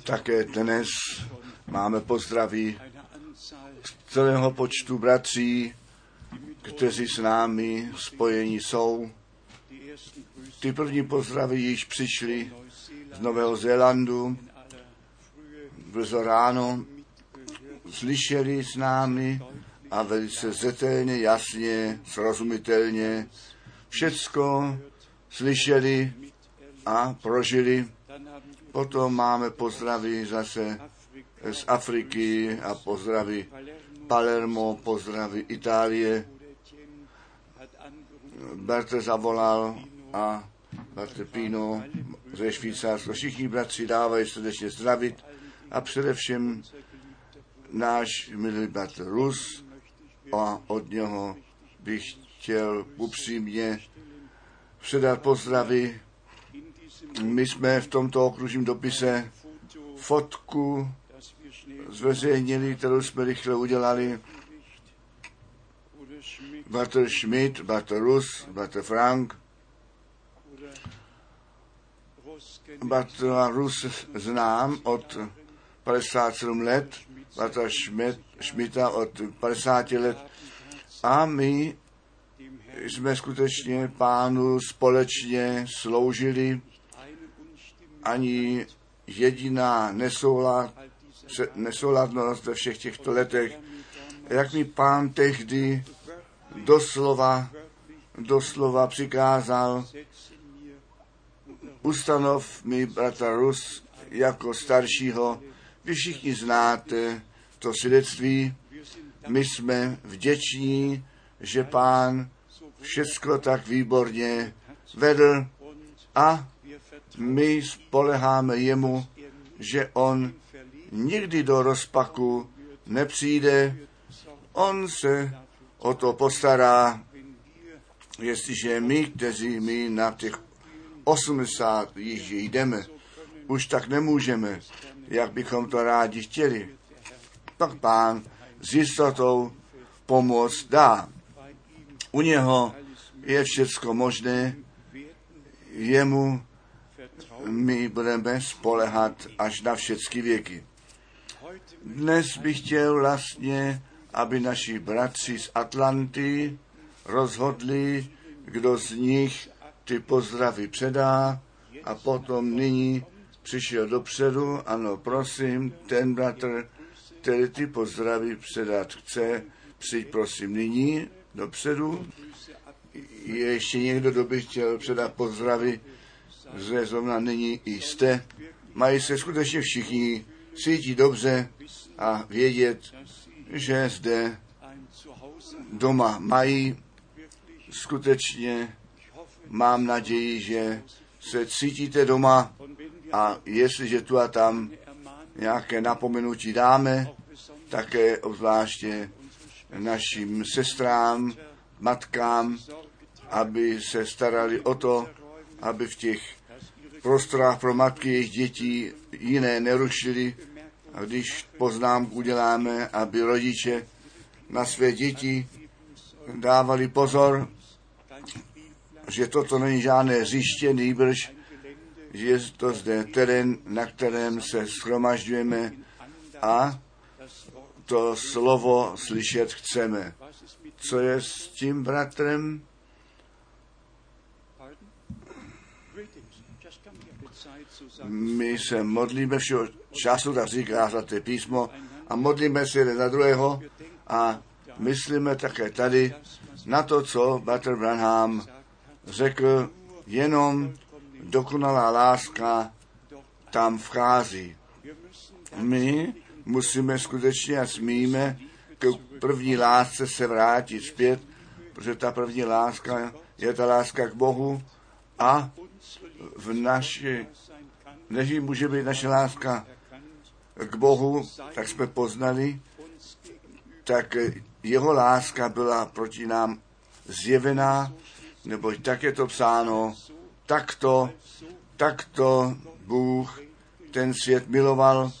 Také dnes máme pozdraví z celého počtu bratří, kteří s námi spojení jsou. Ty první pozdravy již přišly z Nového Zélandu. Brzo ráno slyšeli s námi a velice zetelně, jasně, srozumitelně všecko slyšeli a prožili. Potom máme pozdravy zase z Afriky a pozdravy Palermo, pozdravy Itálie. Berte zavolal a Berte Pino ze Švýcarska. Všichni bratři dávají srdečně zdravit a především náš milý bratr Rus a od něho bych chtěl upřímně předat pozdravy. My jsme v tomto okružním dopise fotku zveřejnili, kterou jsme rychle udělali. Bratr Schmidt, bratr Rus, bratr Frank. Bratra Rus znám od 57 let, Schmidt, Schmidta od 50 let a my jsme skutečně pánu společně sloužili. Ani jediná nesoulad, nesouladnost ve všech těchto letech, jak mi pán tehdy doslova, doslova přikázal, ustanov mi bratra Rus jako staršího. Vy všichni znáte to svědectví. My jsme vděční, že pán všecko tak výborně vedl a my spoleháme jemu, že on nikdy do rozpaku nepřijde, on se o to postará, jestliže my, kteří my na těch 80 již jdeme, už tak nemůžeme, jak bychom to rádi chtěli. Pak pán s jistotou pomoc dá. U něho je všecko možné, jemu my budeme spolehat až na všechny věky. Dnes bych chtěl vlastně, aby naši bratři z Atlanty rozhodli, kdo z nich ty pozdravy předá a potom nyní přišel dopředu, ano, prosím, ten bratr, který ty pozdravy předat chce, přijď prosím nyní dopředu. Je ještě někdo, kdo by chtěl předat pozdravy, že zrovna nyní i jste. Mají se skutečně všichni cítit dobře a vědět, že zde doma mají skutečně mám naději, že se cítíte doma a jestliže tu a tam nějaké napomenutí dáme, také obzvláště našim sestrám, matkám, aby se starali o to, aby v těch prostorách pro matky jejich dětí jiné nerušili. A když poznámku uděláme, aby rodiče na své děti dávali pozor, že toto není žádné hřiště, že je to zde terén, na kterém se schromažďujeme a to slovo slyšet chceme. Co je s tím bratrem? My se modlíme všeho času, tak říká svaté písmo, a modlíme se jeden za druhého a myslíme také tady na to, co Bratr Branham řekl, jenom dokonalá láska tam vchází. My musíme skutečně a smíme k první lásce se vrátit zpět, protože ta první láska je ta láska k Bohu a v naši, než může být naše láska k Bohu, tak jsme poznali, tak jeho láska byla proti nám zjevená, neboť tak je to psáno, takto, takto Bůh ten svět miloval,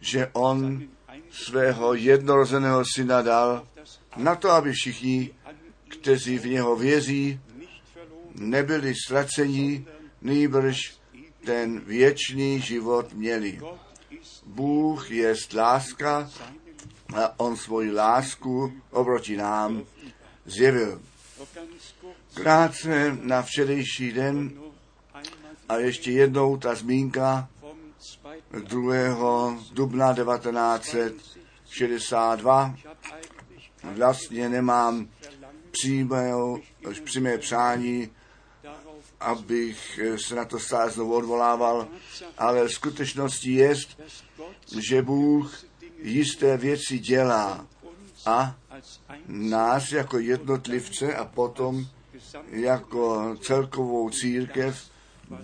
že on svého jednorozeného syna dal na to, aby všichni, kteří v něho věří, nebyli ztraceni, nýbrž ten věčný život měli. Bůh je láska a on svoji lásku oproti nám zjevil. Krátce na včerejší den a ještě jednou ta zmínka 2. dubna 1962. Vlastně nemám přímé, přímé přání, abych se na to stále znovu odvolával, ale v skutečnosti je, že Bůh jisté věci dělá a nás jako jednotlivce a potom jako celkovou církev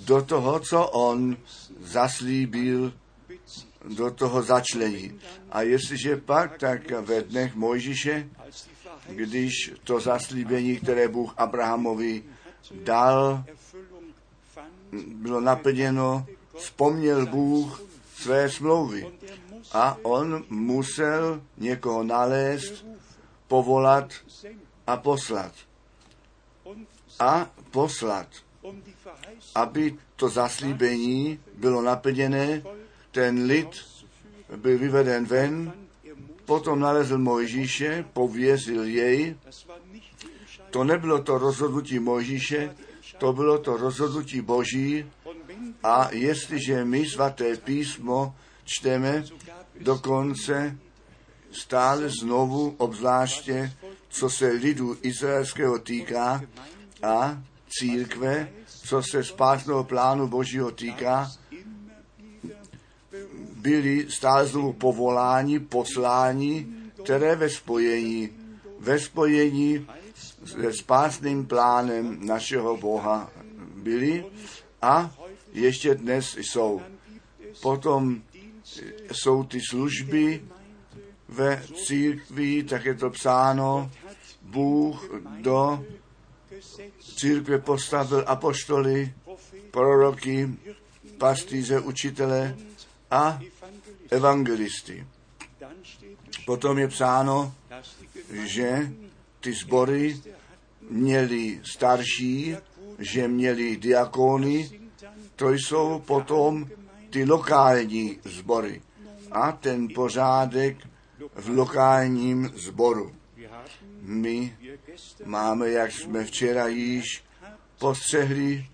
do toho, co on zaslíbil, do toho začlení. A jestliže pak, tak ve dnech Mojžiše, když to zaslíbení, které Bůh Abrahamovi dal, bylo naplněno, vzpomněl Bůh své smlouvy. A on musel někoho nalézt, povolat a poslat. A poslat, aby to zaslíbení bylo naplněné, ten lid byl vyveden ven, potom nalezl Mojžíše, povězil jej. To nebylo to rozhodnutí Mojžíše, to bylo to rozhodnutí Boží. A jestliže my svaté písmo čteme, dokonce stále znovu, obzvláště, co se lidu izraelského týká a církve, co se spásného plánu Božího týká, byli stále znovu povoláni, posláni, které ve spojení, ve spojení se spásným plánem našeho Boha byli a ještě dnes jsou. Potom jsou ty služby ve církvi, tak je to psáno, Bůh do církve postavil apoštoly, proroky, pastýře, učitele a evangelisty. Potom je psáno, že ty sbory měli starší, že měli diakony, to jsou potom ty lokální sbory a ten pořádek v lokálním sboru. My máme, jak jsme včera již postřehli,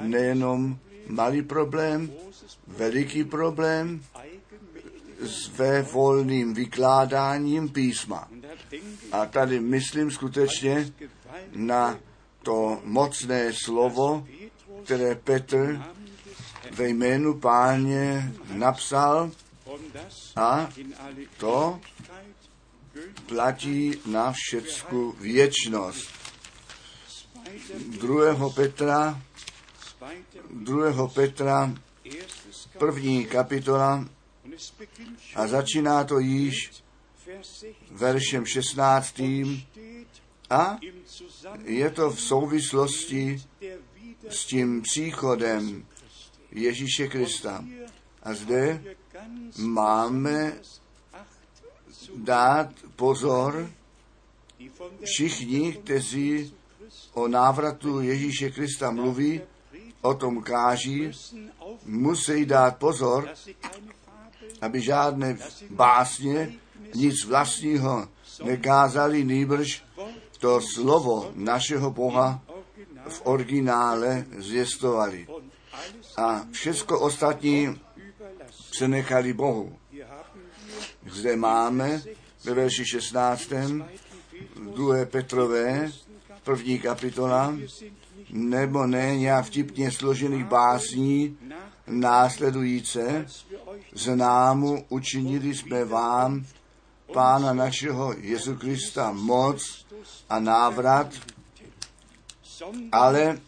nejenom malý problém, veliký problém s volným vykládáním písma. A tady myslím skutečně na to mocné slovo, které Petr ve jménu páně napsal a to platí na všecku věčnost. 2. Petra, 2. Petra, první kapitola a začíná to již veršem 16. A je to v souvislosti s tím příchodem Ježíše Krista. A zde máme dát pozor všichni, kteří o návratu Ježíše Krista mluví, o tom káží, musí dát pozor, aby žádné básně, nic vlastního nekázali, nýbrž to slovo našeho Boha v originále zvěstovali. A všechno ostatní přenechali Bohu. Zde máme ve verši 16. 2. Petrové, první kapitola, nebo ne nějak vtipně složených básní následující, známu učinili jsme vám Pána našeho Jezu Krista moc a návrat, ale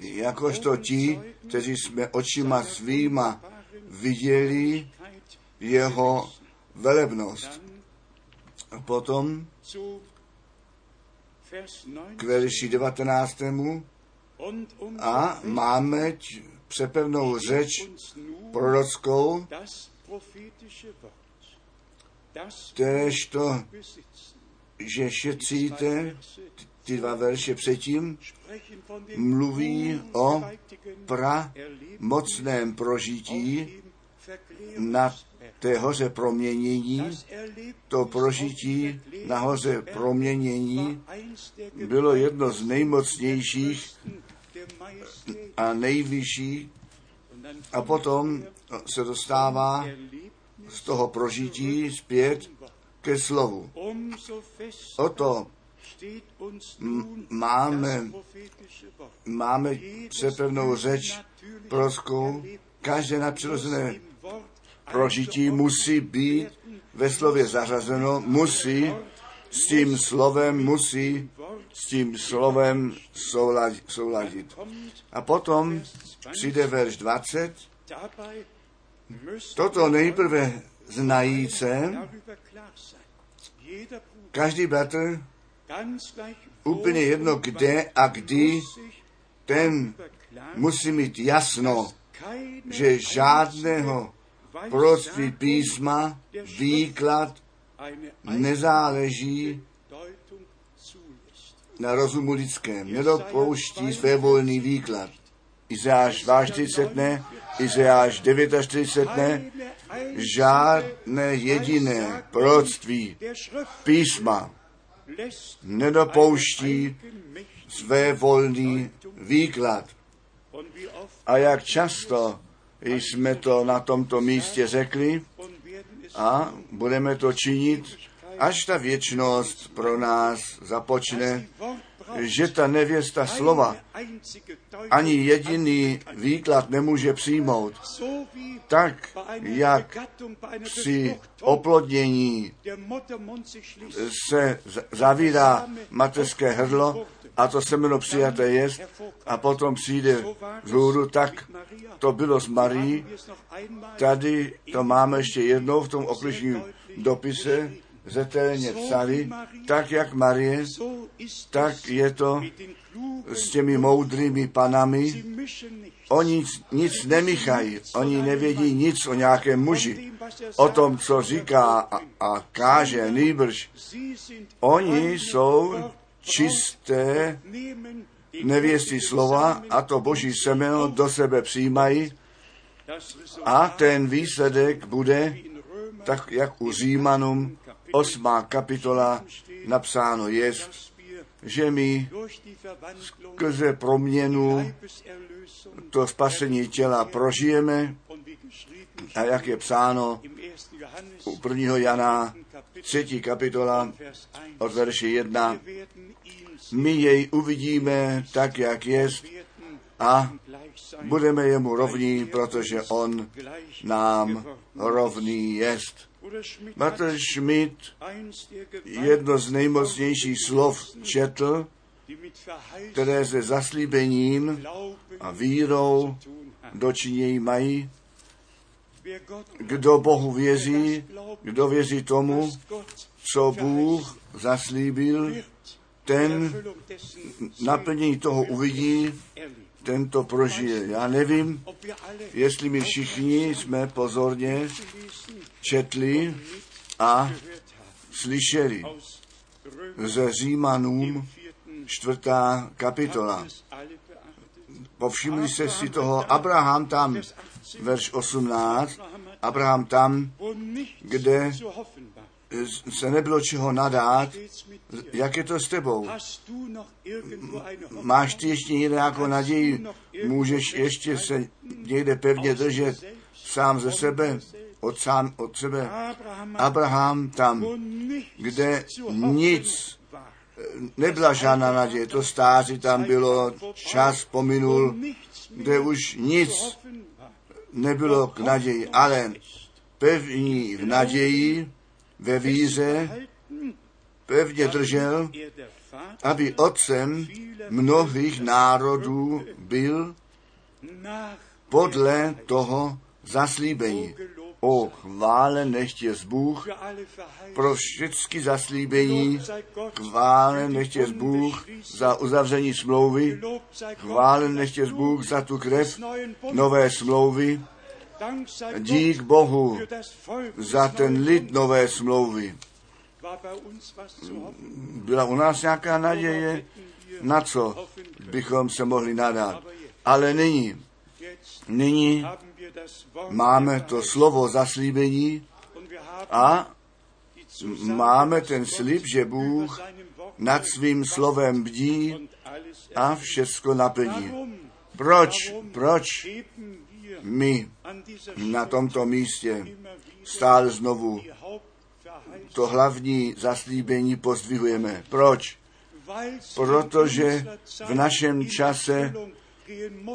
jakožto ti, kteří jsme očima svýma viděli jeho velebnost. A potom k verši 19. A máme přepevnou řeč prorockou, to, že šetříte, ty dva verše předtím, mluví o pra mocném prožití na té hoře proměnění, to prožití na hoře proměnění bylo jedno z nejmocnějších a nejvyšší a potom se dostává z toho prožití zpět ke slovu. O to máme, máme přepevnou řeč proskou. Každé nadpřirozené prožití musí být ve slově zařazeno, musí s tím slovem, musí s tím slovem souladit. A potom přijde verš 20. Toto nejprve znajíce, každý bratr, úplně jedno kde a kdy, ten musí mít jasno, že žádného proroctví písma, výklad nezáleží na rozumu lidském. Nedopouští své volný výklad. Izeáš 42 ne, Izeáš 49 ne, žádné jediné proroctví písma nedopouští své volný výklad. A jak často jsme to na tomto místě řekli a budeme to činit, až ta věčnost pro nás započne, že ta nevěsta slova ani jediný výklad nemůže přijmout. Tak, jak při oplodnění se zavírá mateřské hrdlo a to semeno přijaté je a potom přijde vzhůru, tak to bylo s Marí. Tady to máme ještě jednou v tom okližním dopise, zetelně psali, tak jak Marie, tak je to s těmi moudrými panami. Oni nic nemíchají, oni nevědí nic o nějakém muži, o tom, co říká a, a káže, nýbrž. Oni jsou čisté nevěstí slova a to boží semeno do sebe přijímají a ten výsledek bude tak, jak u Římanům osmá kapitola napsáno je, že my skrze proměnu to spasení těla prožijeme a jak je psáno u 1. Jana 3. kapitola od verše 1, my jej uvidíme tak, jak je a budeme jemu rovní, protože on nám rovný jest. Martin Schmidt jedno z nejmocnějších slov četl, které se zaslíbením a vírou dočinějí mají. Kdo Bohu věří, kdo věří tomu, co Bůh zaslíbil, ten naplnění toho uvidí, ten to prožije. Já nevím, jestli my všichni jsme pozorně četli a slyšeli ze Římanům čtvrtá kapitola. Povšimli se si toho, Abraham tam, verš 18, Abraham tam, kde se nebylo čeho nadát, jak je to s tebou? Máš ty ještě nějakou naději? Můžeš ještě se někde pevně držet sám ze sebe? od, sám, od sebe. Abraham tam, kde nic nebyla žádná naděje, to stáří tam bylo, čas pominul, kde už nic nebylo k naději, ale pevní v naději, ve víře, pevně držel, aby otcem mnohých národů byl podle toho zaslíbení. O, chválen nechtěz Bůh pro všechny zaslíbení, chválen nechtěz Bůh za uzavření smlouvy, chválen nechtěz Bůh za tu krev nové smlouvy, dík Bohu za ten lid nové smlouvy. Byla u nás nějaká naděje, na co bychom se mohli nadat. Ale nyní, nyní máme to slovo zaslíbení a máme ten slib, že Bůh nad svým slovem bdí a všechno naplní. Proč, proč my na tomto místě stále znovu to hlavní zaslíbení pozdvihujeme? Proč? Protože v našem čase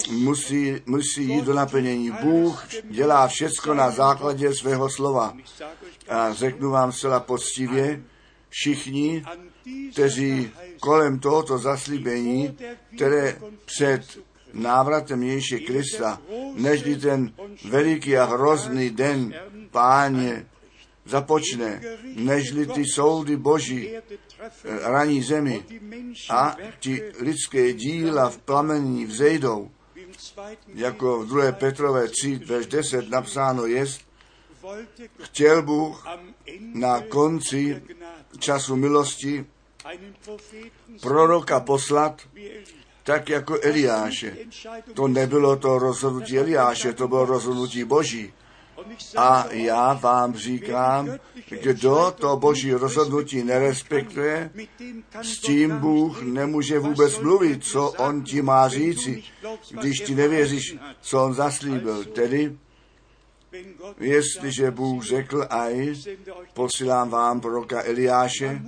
musí, musí jít do naplnění. Bůh dělá všechno na základě svého slova. A řeknu vám zcela poctivě, všichni, kteří kolem tohoto zaslíbení, které před návratem Ježíše Krista, nežli ten veliký a hrozný den páně započne, nežli ty soudy boží raní zemi a ti lidské díla v plamení vzejdou, jako v 2. Petrové 3, verš 10 napsáno jest, chtěl Bůh na konci času milosti proroka poslat, tak jako Eliáše. To nebylo to rozhodnutí Eliáše, to bylo rozhodnutí Boží. A já vám říkám, kdo to boží rozhodnutí nerespektuje, s tím Bůh nemůže vůbec mluvit, co on ti má říci, když ti nevěříš, co on zaslíbil. Tedy, jestliže Bůh řekl, aj posílám vám proroka Eliáše,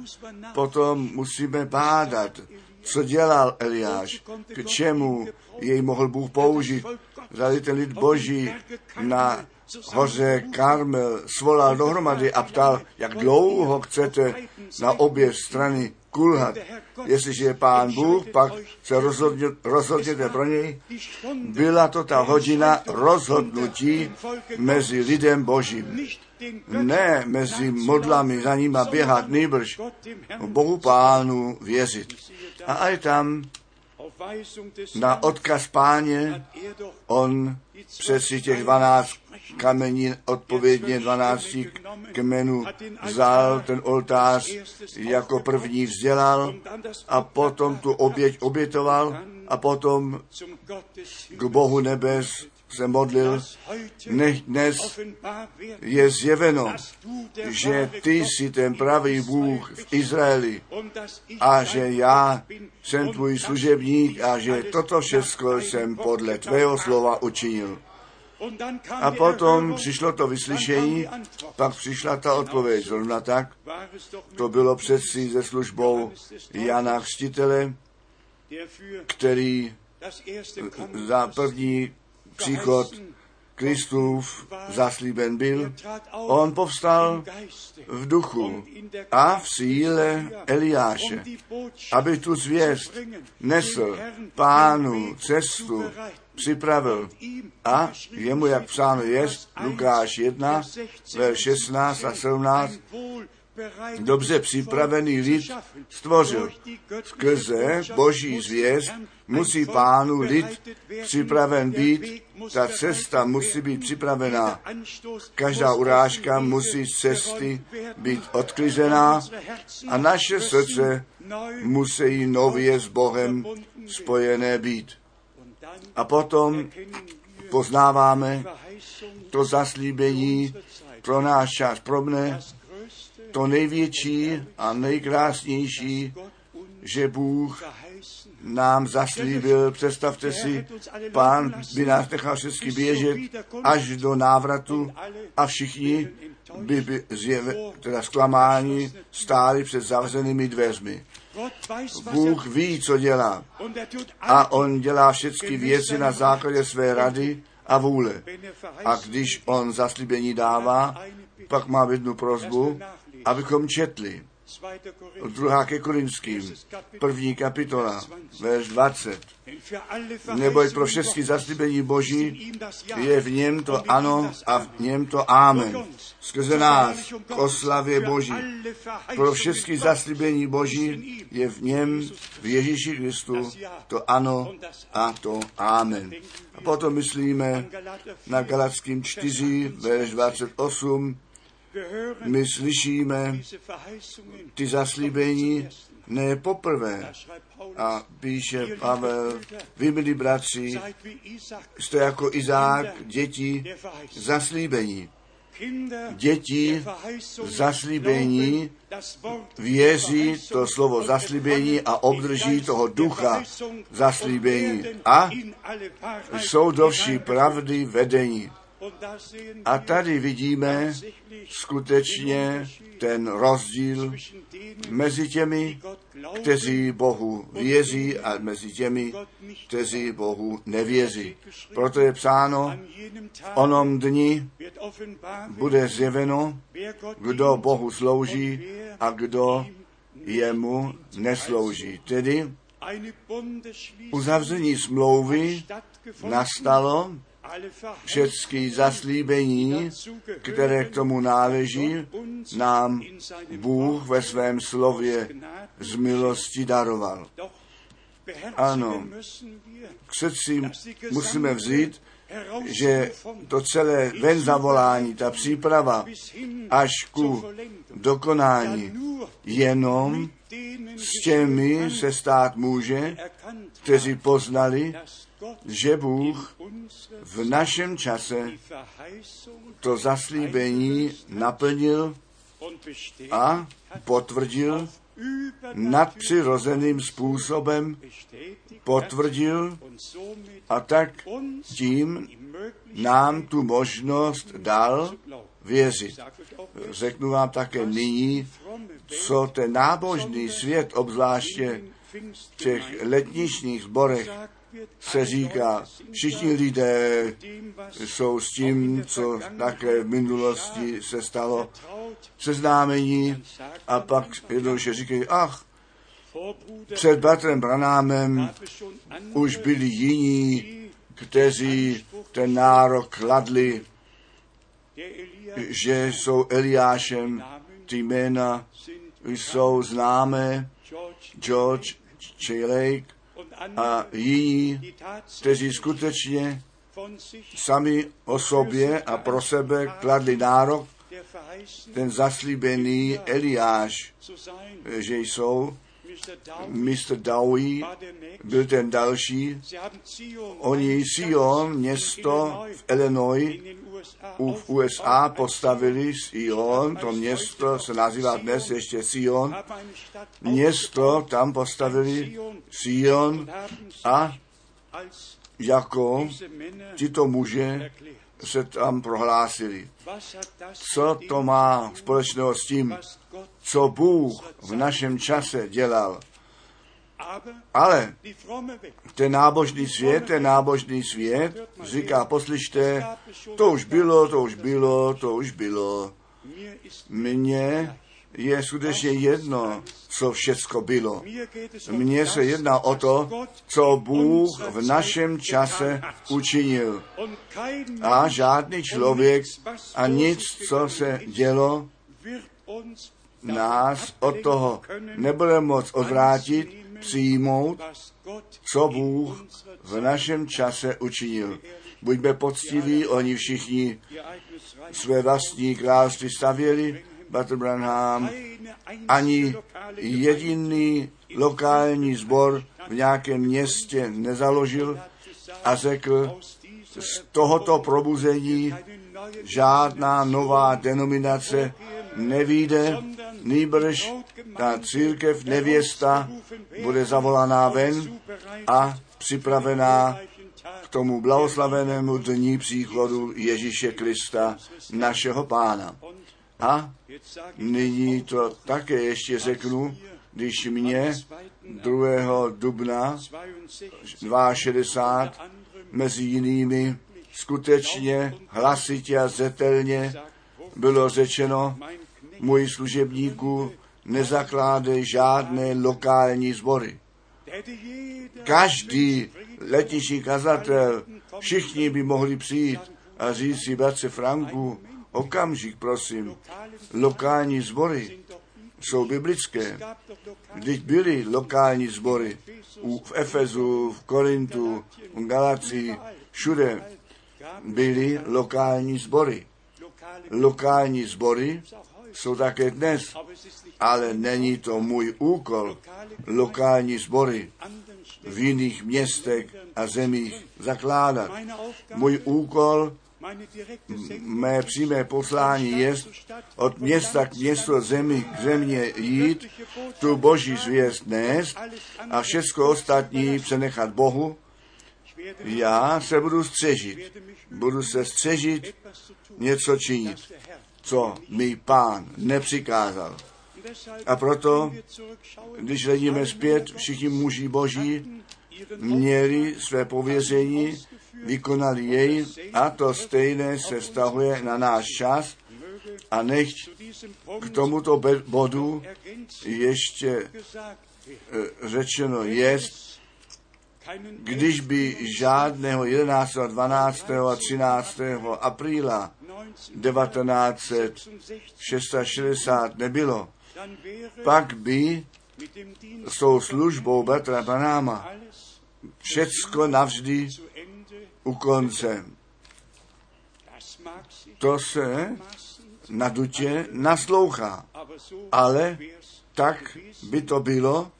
potom musíme bádat, co dělal Eliáš, k čemu jej mohl Bůh použít. Zali ten lid boží na hoře Karmel svolal dohromady a ptal, jak dlouho chcete na obě strany kulhat. Jestliže je pán Bůh, pak se rozhodně, rozhodněte pro něj. Byla to ta hodina rozhodnutí mezi lidem božím. Ne mezi modlami za nima běhat, nejbrž Bohu pánu věřit. A aj tam na odkaz páně on přes těch 12 kamení odpovědně 12 kmenů vzal ten oltář jako první vzdělal a potom tu oběť obětoval a potom k Bohu nebes se modlil, nech dnes je zjeveno, že ty jsi ten pravý Bůh v Izraeli a že já jsem tvůj služebník a že toto všechno jsem podle tvého slova učinil. A potom přišlo to vyslyšení, pak přišla ta odpověď. Zrovna tak. To bylo přeci se službou Jana Chstitele, který za první příchod Kristův zaslíben byl, on povstal v duchu a v síle Eliáše, aby tu zvěst nesl pánu cestu, připravil a jemu, jak psáno je, Lukáš 1, ve 16 a 17, dobře připravený lid stvořil. Skrze boží zvěst musí pánu lid připraven být, ta cesta musí být připravená. Každá urážka musí z cesty být odklizená a naše srdce musí nově s Bohem spojené být. A potom poznáváme to zaslíbení pro náš čas, pro mne, to největší a nejkrásnější, že Bůh nám zaslíbil, představte si, pán by nás nechal všechny běžet až do návratu a všichni by, by zjeve, teda zklamáni stáli před zavřenými dveřmi. Bůh ví, co dělá. A on dělá všechny věci na základě své rady a vůle. A když on zaslíbení dává, pak má jednu prozbu, abychom četli. Druhá ke Korinským, první kapitola, verš 20. Neboť pro všechny zaslíbení Boží je v něm to ano a v něm to amen. Skrze nás k oslavě Boží. Pro všechny zaslíbení Boží je v něm, v Ježíši Kristu, to ano a to amen. A potom myslíme na Galackým 4, verš 28, my slyšíme ty zaslíbení Ne poprvé. A píše Pavel, vy milí bratři, jste jako Izák, děti zaslíbení. Děti zaslíbení věří to slovo zaslíbení a obdrží toho ducha zaslíbení a jsou do vší pravdy vedení. A tady vidíme skutečně ten rozdíl mezi těmi, kteří Bohu věří a mezi těmi, kteří Bohu nevěří. Proto je psáno, v onom dni bude zjeveno, kdo Bohu slouží a kdo jemu neslouží. Tedy uzavření smlouvy nastalo všechny zaslíbení, které k tomu náleží, nám Bůh ve svém slově z milosti daroval. Ano, k srdci musíme vzít, že to celé ven zavolání, ta příprava až ku dokonání, jenom s těmi se stát může, kteří poznali, že Bůh v našem čase to zaslíbení naplnil a potvrdil nadpřirozeným způsobem, potvrdil a tak tím nám tu možnost dal věřit. Řeknu vám také nyní, co ten nábožný svět, obzvláště v těch letničních zborech, se říká, všichni lidé jsou s tím, co také v minulosti se stalo, seznámení a pak jednoduše říkají, ach, před bratrem Branámem už byli jiní, kteří ten nárok kladli, že jsou Eliášem, ty jména jsou známé, George J. a jiní, kteří skutečně sami o sobě a pro sebe kladli nárok, ten zaslíbený Eliáš, že jsou Mr. Dowie byl ten další. Oni Sion, město v Illinois, v USA postavili Sion, to město se nazývá dnes ještě Sion. Město tam postavili Sion a jako tito muže se tam prohlásili. Co to má společného s tím, co Bůh v našem čase dělal? Ale ten nábožný svět, ten nábožný svět říká, poslyšte, to už bylo, to už bylo, to už bylo. Mně je skutečně jedno, co všecko bylo. Mně se jedná o to, co Bůh v našem čase učinil. A žádný člověk a nic, co se dělo, nás od toho nebude moc odvrátit, přijmout, co Bůh v našem čase učinil. Buďme poctiví, oni všichni své vlastní království stavěli, Bratr Branham, ani jediný lokální sbor v nějakém městě nezaložil a řekl, z tohoto probuzení žádná nová denominace nevíde, nýbrž ta církev nevěsta bude zavolaná ven a připravená k tomu blahoslavenému dní příchodu Ježíše Krista, našeho pána. A nyní to také ještě řeknu, když mě 2. dubna 62 mezi jinými skutečně hlasitě a zetelně bylo řečeno, můj služebníku nezakládej žádné lokální sbory. Každý letiší kazatel, všichni by mohli přijít a říct si, bratře Franku, okamžik, prosím, lokální sbory jsou biblické. Vždyť byly lokální sbory v Efezu, v Korintu, v Galacii, všude byly lokální sbory. Lokální sbory jsou také dnes, ale není to můj úkol lokální sbory v jiných městech a zemích zakládat. Můj úkol, mé přímé poslání je od města k městu, zemi k země jít, tu boží zvěst nést a všechno ostatní přenechat Bohu. Já se budu střežit. Budu se střežit něco činit, co mi pán nepřikázal. A proto, když hledíme zpět, všichni muži boží měli své pověření, vykonali jej a to stejné se stahuje na náš čas a nech k tomuto bodu ještě řečeno jest, když by žádného 11., 12. a 13. apríla 1966 nebylo, pak by s tou službou Bertra Panáma všecko navždy u konce. To se na dutě naslouchá, ale tak by to bylo,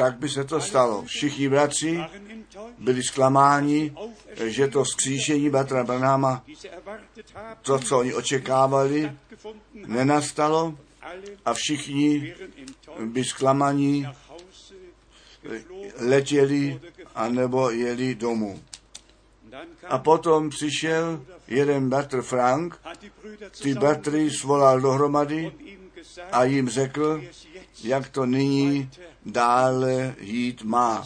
tak by se to stalo. Všichni bratři byli zklamáni, že to skříšení Batra Branáma, to, co oni očekávali, nenastalo a všichni by zklamaní letěli anebo jeli domů. A potom přišel jeden bratr Frank, ty bratry svolal dohromady a jim řekl, jak to nyní dále jít má.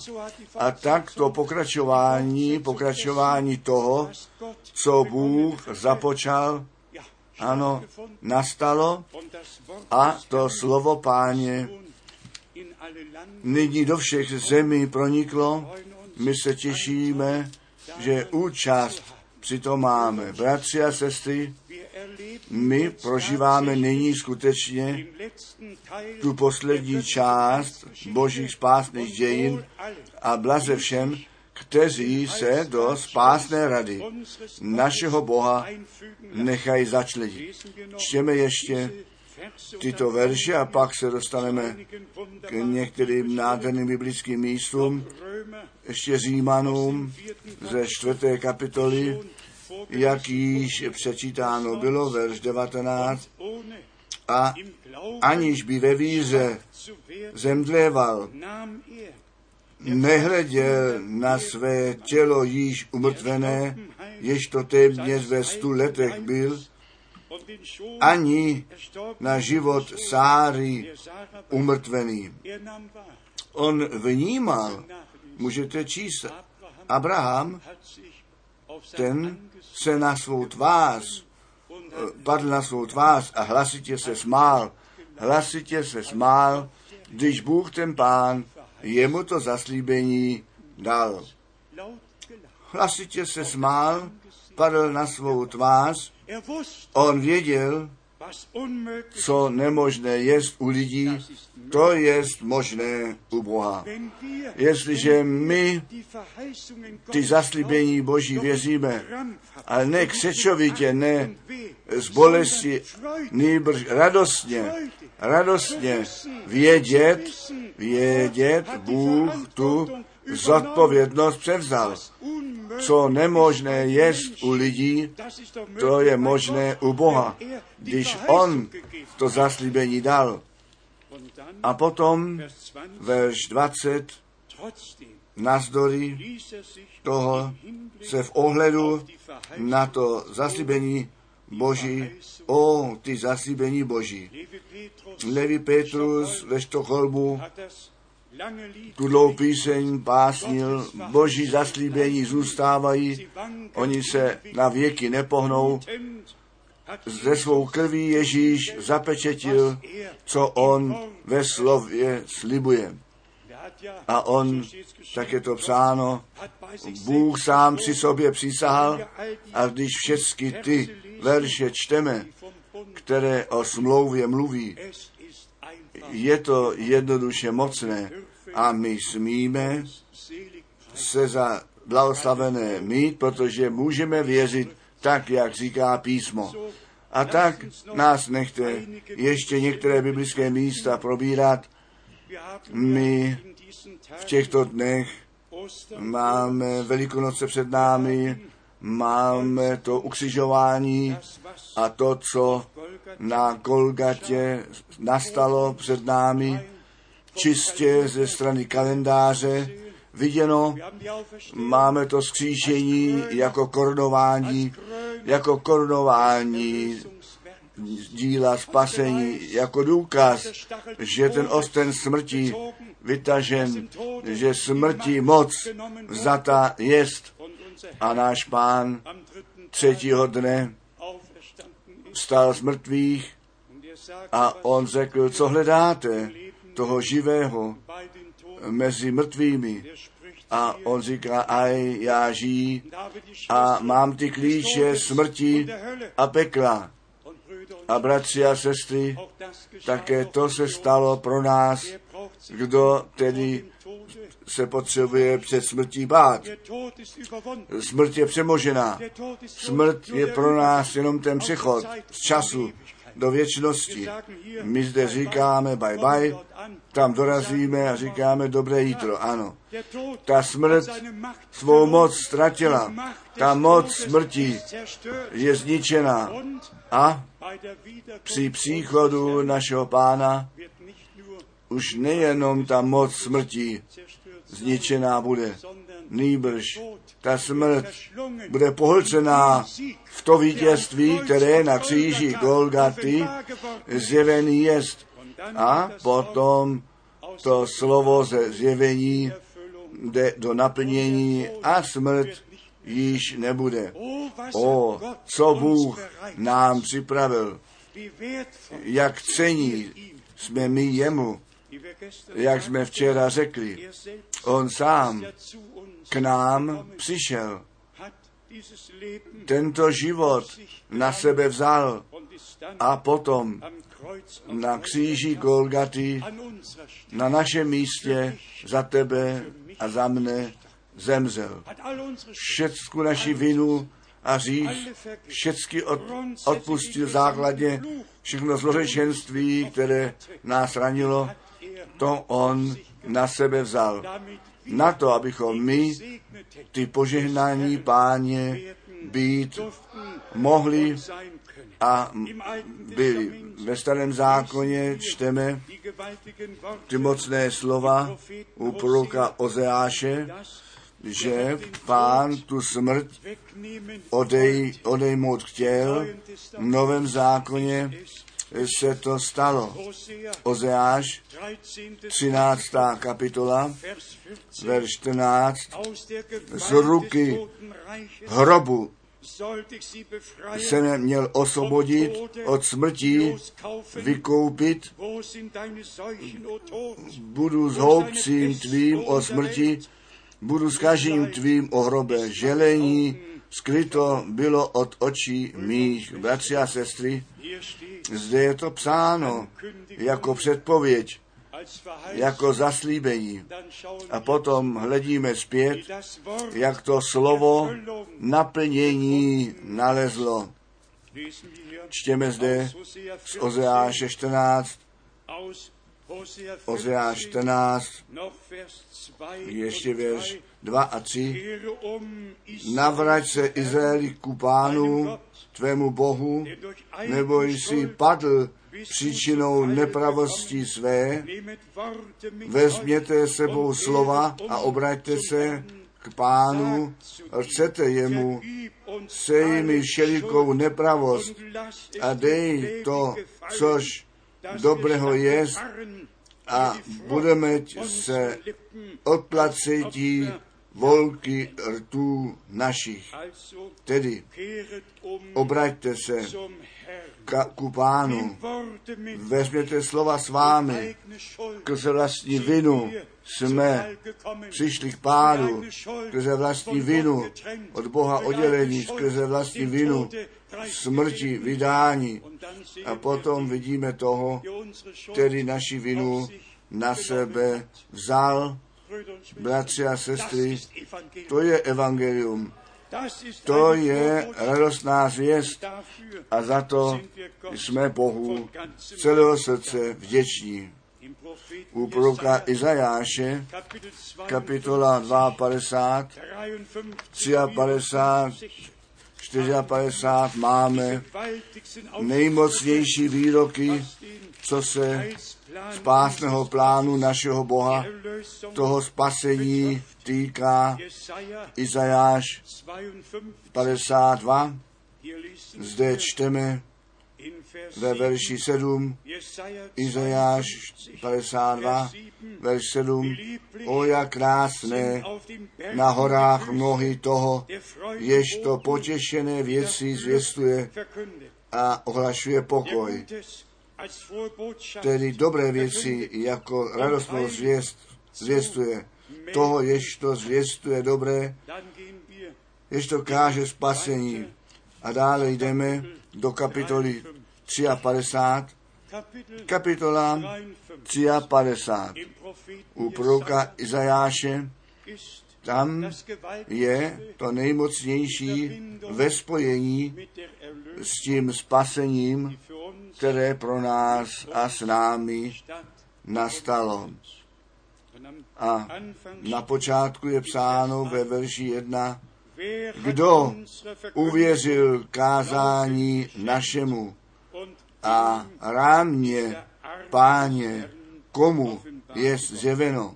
A tak to pokračování, pokračování toho, co Bůh započal, ano, nastalo a to slovo páně nyní do všech zemí proniklo. My se těšíme, že účast přitom máme. Bratři a sestry, my prožíváme nyní skutečně tu poslední část božích spásných dějin a blaze všem, kteří se do spásné rady našeho Boha nechají začlenit. Čtěme ještě tyto verše a pak se dostaneme k některým nádherným biblickým místům, ještě Římanům ze čtvrté kapitoly, jak již přečítáno bylo, verš 19, a aniž by ve víře zemdléval, nehleděl na své tělo již umrtvené, jež to téměř ve stu letech byl, ani na život Sáry umrtvený. On vnímal, můžete číst, Abraham, ten se na svou tvář, padl na svou tvář a hlasitě se smál, hlasitě se smál, když Bůh ten pán jemu to zaslíbení dal. Hlasitě se smál, padl na svou tvář On věděl, co nemožné je u lidí, to je možné u Boha. Jestliže my ty zaslíbení Boží věříme, ale ne křečovitě, ne z bolesti, nýbrž radostně, radostně vědět, vědět, Bůh tu zodpovědnost převzal. Co nemožné je u lidí, to je možné u Boha, když On to zaslíbení dal. A potom verš 20, nazdory toho se v ohledu na to zaslíbení Boží, o ty zaslíbení Boží. Levi Petrus ve Štokholmu tu píseň básnil, boží zaslíbení zůstávají, oni se na věky nepohnou. Ze svou krví Ježíš zapečetil, co on ve slově slibuje. A on, tak je to psáno, Bůh sám při sobě přísahal a když všechny ty verše čteme, které o smlouvě mluví, je to jednoduše mocné a my smíme se za blahoslavené mít, protože můžeme věřit tak, jak říká písmo. A tak nás nechte ještě některé biblické místa probírat. My v těchto dnech máme Velikonoce před námi, máme to ukřižování a to, co na Golgatě nastalo před námi, čistě ze strany kalendáře viděno. Máme to skříšení jako korunování, jako korunování díla spasení, jako důkaz, že ten osten smrti vytažen, že smrti moc vzata jest a náš pán třetího dne vstal z mrtvých a on řekl, co hledáte, toho živého mezi mrtvými. A on říká, aj já žijí a mám ty klíče smrti a pekla. A bratři a sestry, také to se stalo pro nás, kdo tedy se potřebuje před smrtí bát. Smrt je přemožená. Smrt je pro nás jenom ten přechod z času do věčnosti. My zde říkáme bye bye, tam dorazíme a říkáme dobré jídlo. Ano. Ta smrt svou moc ztratila. Ta moc smrti je zničena. A při příchodu našeho pána už nejenom ta moc smrti zničená bude, nýbrž ta smrt bude pohlcená v to vítězství, které na kříži Golgaty zjevený jest. A potom to slovo ze zjevení jde do naplnění a smrt již nebude. O, co Bůh nám připravil, jak cení jsme my jemu, jak jsme včera řekli. On sám k nám přišel. Tento život na sebe vzal a potom na kříži Golgaty na našem místě za tebe a za mne zemřel. Všecku naši vinu a řích, všecky od, odpustil základně všechno zlořečenství, které nás ranilo, to on na sebe vzal. Na to, abychom my ty požehnání páně být mohli a byli. Ve starém zákoně čteme ty mocné slova u proroka Ozeáše, že pán tu smrt odej, odejmout chtěl. V novém zákoně se to stalo. Ozeáš, 13. kapitola, verš 14, z ruky hrobu se měl osvobodit od smrti, vykoupit, budu s houbcím tvým o smrti, budu s každým tvým o hrobe želení, skryto bylo od očí mých. Bratři a sestry, zde je to psáno jako předpověď, jako zaslíbení. A potom hledíme zpět, jak to slovo naplnění nalezlo. Čtěme zde z Ozeáše 14, Ozeáš 14, ještě věř 2 a 3. Navrať se Izraeli ku pánu, tvému Bohu, nebo jsi padl příčinou nepravosti své, vezměte sebou slova a obraťte se k pánu, chcete jemu, sej mi všelikou nepravost a dej to, což dobrého jest a budeme se odplacetí volky rtů našich. Tedy obraťte se ka, ku pánu, vezměte slova s vámi, skrze vlastní vinu jsme přišli k pádu, skrze vlastní vinu od Boha oddělení, skrze vlastní vinu smrti, vydání. A potom vidíme toho, který naši vinu na sebe vzal. Bratři a sestry, to je evangelium. To je radostná zvěst a za to jsme Bohu z celého srdce vděční. U proroka Izajáše, kapitola 52, 53, 54 máme nejmocnější výroky, co se spásného plánu našeho Boha, toho spasení týká Izajáš 52. Zde čteme ve verši 7, Izajáš 52, verš 7, o jak krásné na horách nohy toho, jež to potěšené věci zvěstuje a ohlašuje pokoj. Tedy dobré věci jako radostnou zvěst zvěstuje. Toho, jež to zvěstuje dobré, jež to káže spasení. A dále jdeme do kapitoly 53, kapitola 53 u proroka Izajáše, tam je to nejmocnější ve spojení s tím spasením, které pro nás a s námi nastalo. A na počátku je psáno ve verši 1, kdo uvěřil kázání našemu a rámě, páně, komu je zjeveno.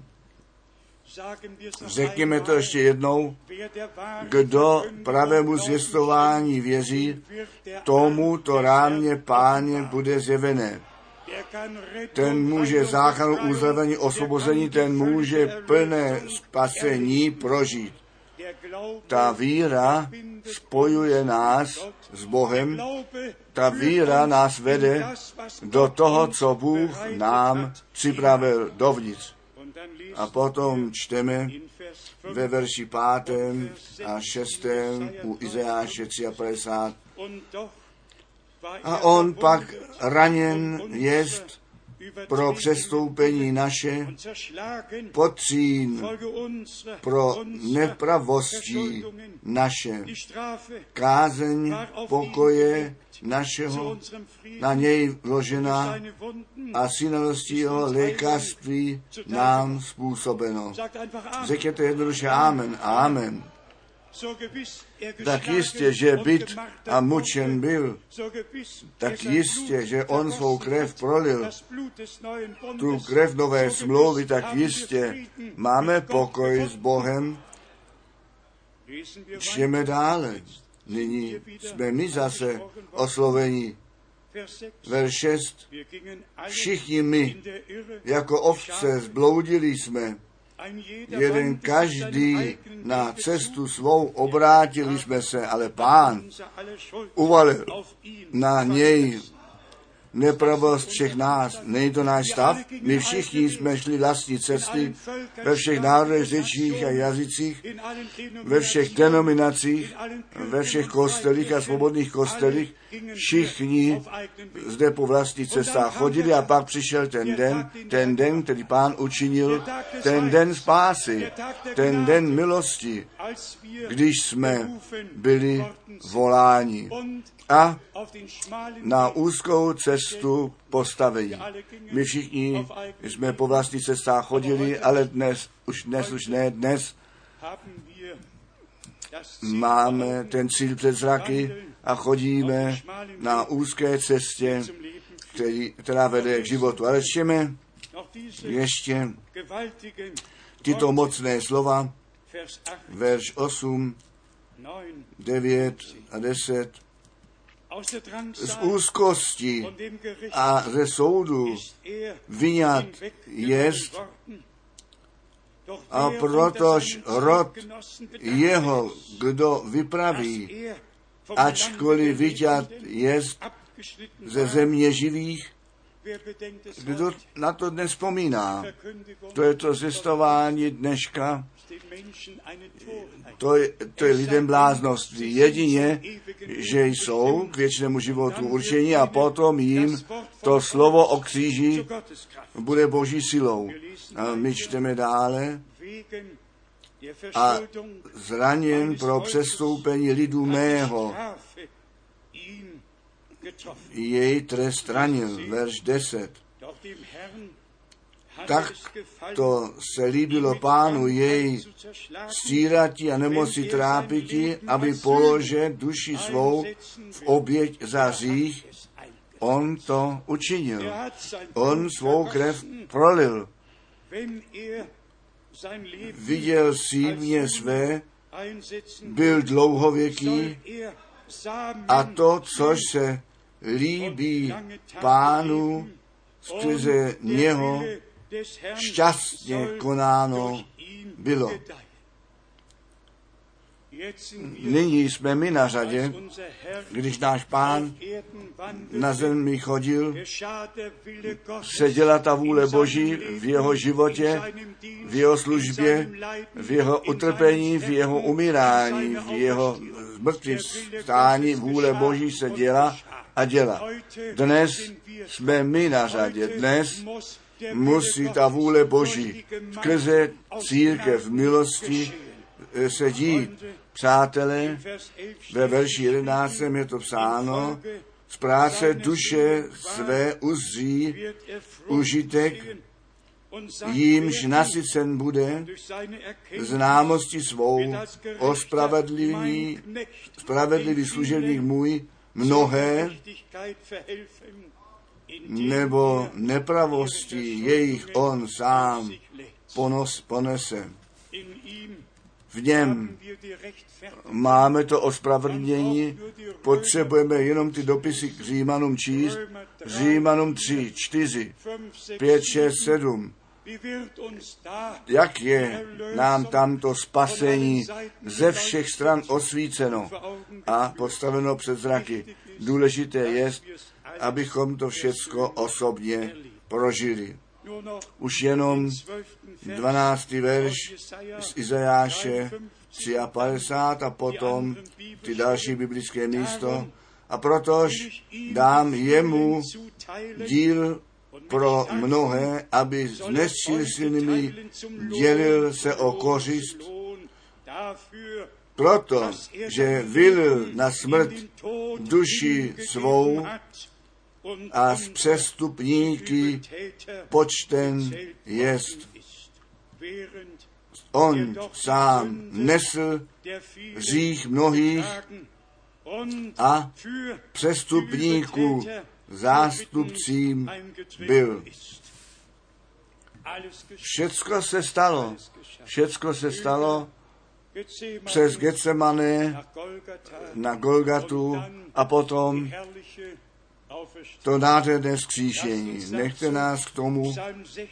Řekněme to ještě jednou, kdo pravému zvěstování věří, tomu to rámě páně bude zjevené. Ten může záchranu, uzdravení, osvobození, ten může plné spasení prožít. Ta víra spojuje nás s Bohem, ta víra nás vede do toho, co Bůh nám připravil dovnitř. A potom čteme ve verši 5. a 6. u Izajáše 53. A on pak raněn jest pro přestoupení naše, potřín pro nepravosti naše, kázeň pokoje našeho na něj vložena a synalostí jeho lékařství nám způsobeno. Řekněte jednoduše Amen, Amen tak jistě, že byt a mučen byl, tak jistě, že on svou krev prolil, tu krev nové smlouvy, tak jistě máme pokoj s Bohem. Čtěme dále. Nyní jsme my zase osloveni. Verš 6. Všichni my, jako ovce, zbloudili jsme jeden každý na cestu svou obrátili jsme se, ale pán uvalil na něj nepravost všech nás. Není to náš stav? My všichni jsme šli vlastní cesty ve všech národech, řečích a jazycích, ve všech denominacích, ve všech kostelích a svobodných kostelích. Všichni zde po vlastních cestách chodili a pak přišel ten den, ten den, který pán učinil, ten den spásy, ten den milosti, když jsme byli voláni a na úzkou cestu postavení. My všichni jsme po vlastních cestách chodili, ale dnes, už dnes, už ne dnes, máme ten cíl před zraky a chodíme na úzké cestě, který, která vede k životu. Ale čtěme ještě tyto mocné slova, verš 8, 9 a 10 z úzkosti a ze soudu vyňat jest a protož rod jeho, kdo vypraví, ačkoliv vyťat jest ze země živých, kdo na to dnes vzpomíná? To je to zjistování dneška. To je, to je lidem bláznost. Jedině, že jsou k věčnému životu určení a potom jim to slovo o kříži bude boží silou. A my čteme dále a zraněn pro přestoupení lidu mého. Jej trest ranil, verš 10. Tak to se líbilo pánu jej stírati a nemoci trápiti, aby polože duši svou v oběť za řích. On to učinil. On svou krev prolil. Viděl símě své, byl dlouhověký a to, což se líbí pánu, skrze něho šťastně konáno bylo. Nyní jsme my na řadě, když náš pán na zemi chodil, se dělá ta vůle Boží v jeho životě, v jeho službě, v jeho utrpení, v jeho umírání, v jeho zmrtvých stání vůle Boží se dělá a dělá. Dnes jsme my na řadě. Dnes musí ta vůle Boží skrze církev milosti se dít. Přátelé, ve verši 11 je to psáno, z práce duše své uzří užitek, jímž nasycen bude známosti svou o spravedlivý, spravedlivý služebník můj mnohé nebo nepravosti jejich on sám ponos, ponese. V něm máme to ospravedlnění, potřebujeme jenom ty dopisy k Římanům číst, Římanům 3, 4, 5, 6, 7. Jak je nám tamto spasení ze všech stran osvíceno a postaveno před zraky. Důležité je, abychom to všecko osobně prožili. Už jenom 12. verš z Izajáše 53 a potom ty další biblické místo. A protož dám jemu díl pro mnohé, aby s nesčíslnými dělil se o kořist, proto, že vylil na smrt duši svou a z přestupníky počten jest. On sám nesl řích mnohých a přestupníků zástupcím byl. Všecko se stalo. Všecko se stalo přes Getsemane na Golgatu a potom to nádherné vzkříšení. Nechte nás k tomu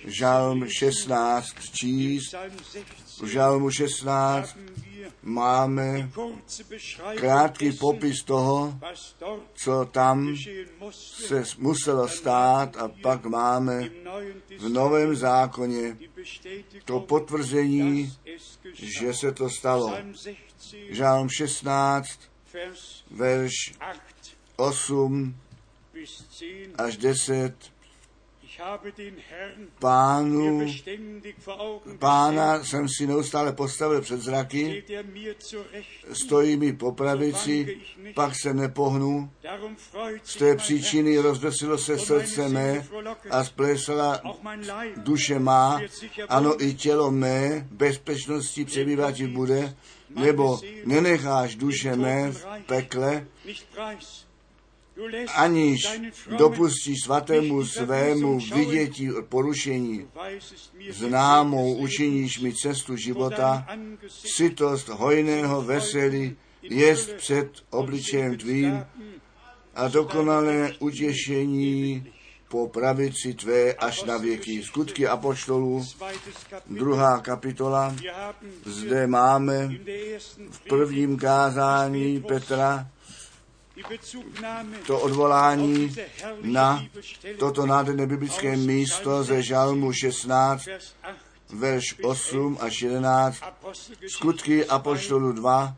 žalm 16 číst. V žalmu 16 máme krátký popis toho, co tam se muselo stát a pak máme v Novém zákoně to potvrzení, že se to stalo. Žálm 16, verš 8 až 10 pánu, pána jsem si neustále postavil před zraky, stojí mi po pravici, pak se nepohnu. Z té příčiny rozvesilo se srdce mé a splesala duše má, ano i tělo mé bezpečnosti přebývat bude, nebo nenecháš duše mé v pekle, aniž dopustí svatému svému vidětí porušení. Známou učiníš mi cestu života, sytost hojného veselí jest před obličejem tvým a dokonalé utěšení po pravici tvé až na věky. Skutky apoštolů, druhá kapitola. Zde máme v prvním kázání Petra to odvolání na toto nádherné biblické místo ze Žalmu 16, verš 8 až 11, skutky Apoštolu 2,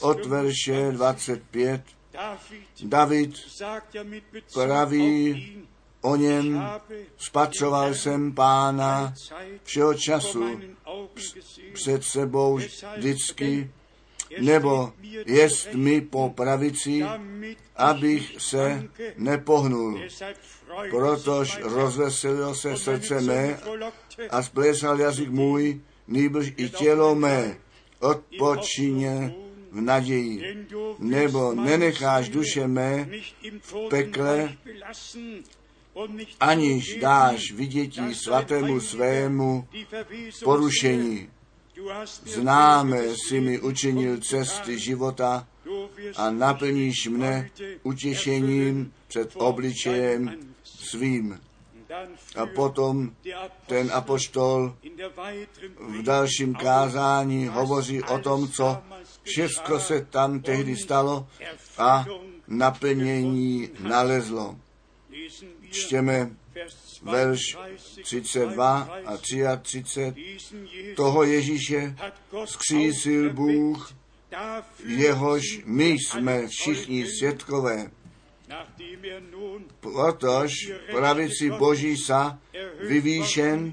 od verše 25. David praví o něm spatřoval jsem pána všeho času před sebou vždycky, nebo jest mi po pravici, abych se nepohnul. Protož rozveselilo se srdce mé a splesal jazyk můj, nýbrž i tělo mé odpočině v naději, nebo nenecháš duše mé v pekle, aniž dáš vidětí svatému svému porušení. Známe si mi učinil cesty života a naplníš mne utěšením před obličejem svým. A potom ten apoštol v dalším kázání hovoří o tom, co všechno se tam tehdy stalo a naplnění nalezlo. Čtěme verš 32 a 33. Toho Ježíše skřísil Bůh, jehož my jsme všichni světkové. Protož pravici Boží sa vyvýšen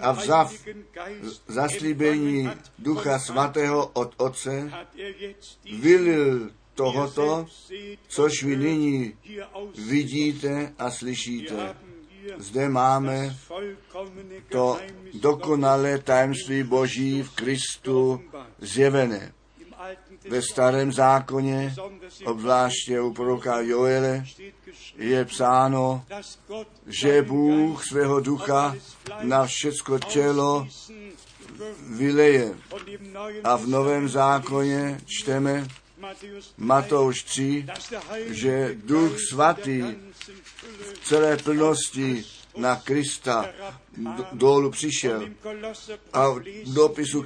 a vzav zaslíbení Ducha Svatého od Otce, vylil tohoto, což vy nyní vidíte a slyšíte. Zde máme to dokonalé tajemství Boží v Kristu zjevené. Ve starém zákoně, obzvláště u proroka Joele, je psáno, že Bůh svého ducha na všecko tělo vyleje. A v Novém zákoně čteme Matouš 3, že Duch Svatý v celé plnosti na Krista dolů přišel. A v dopisu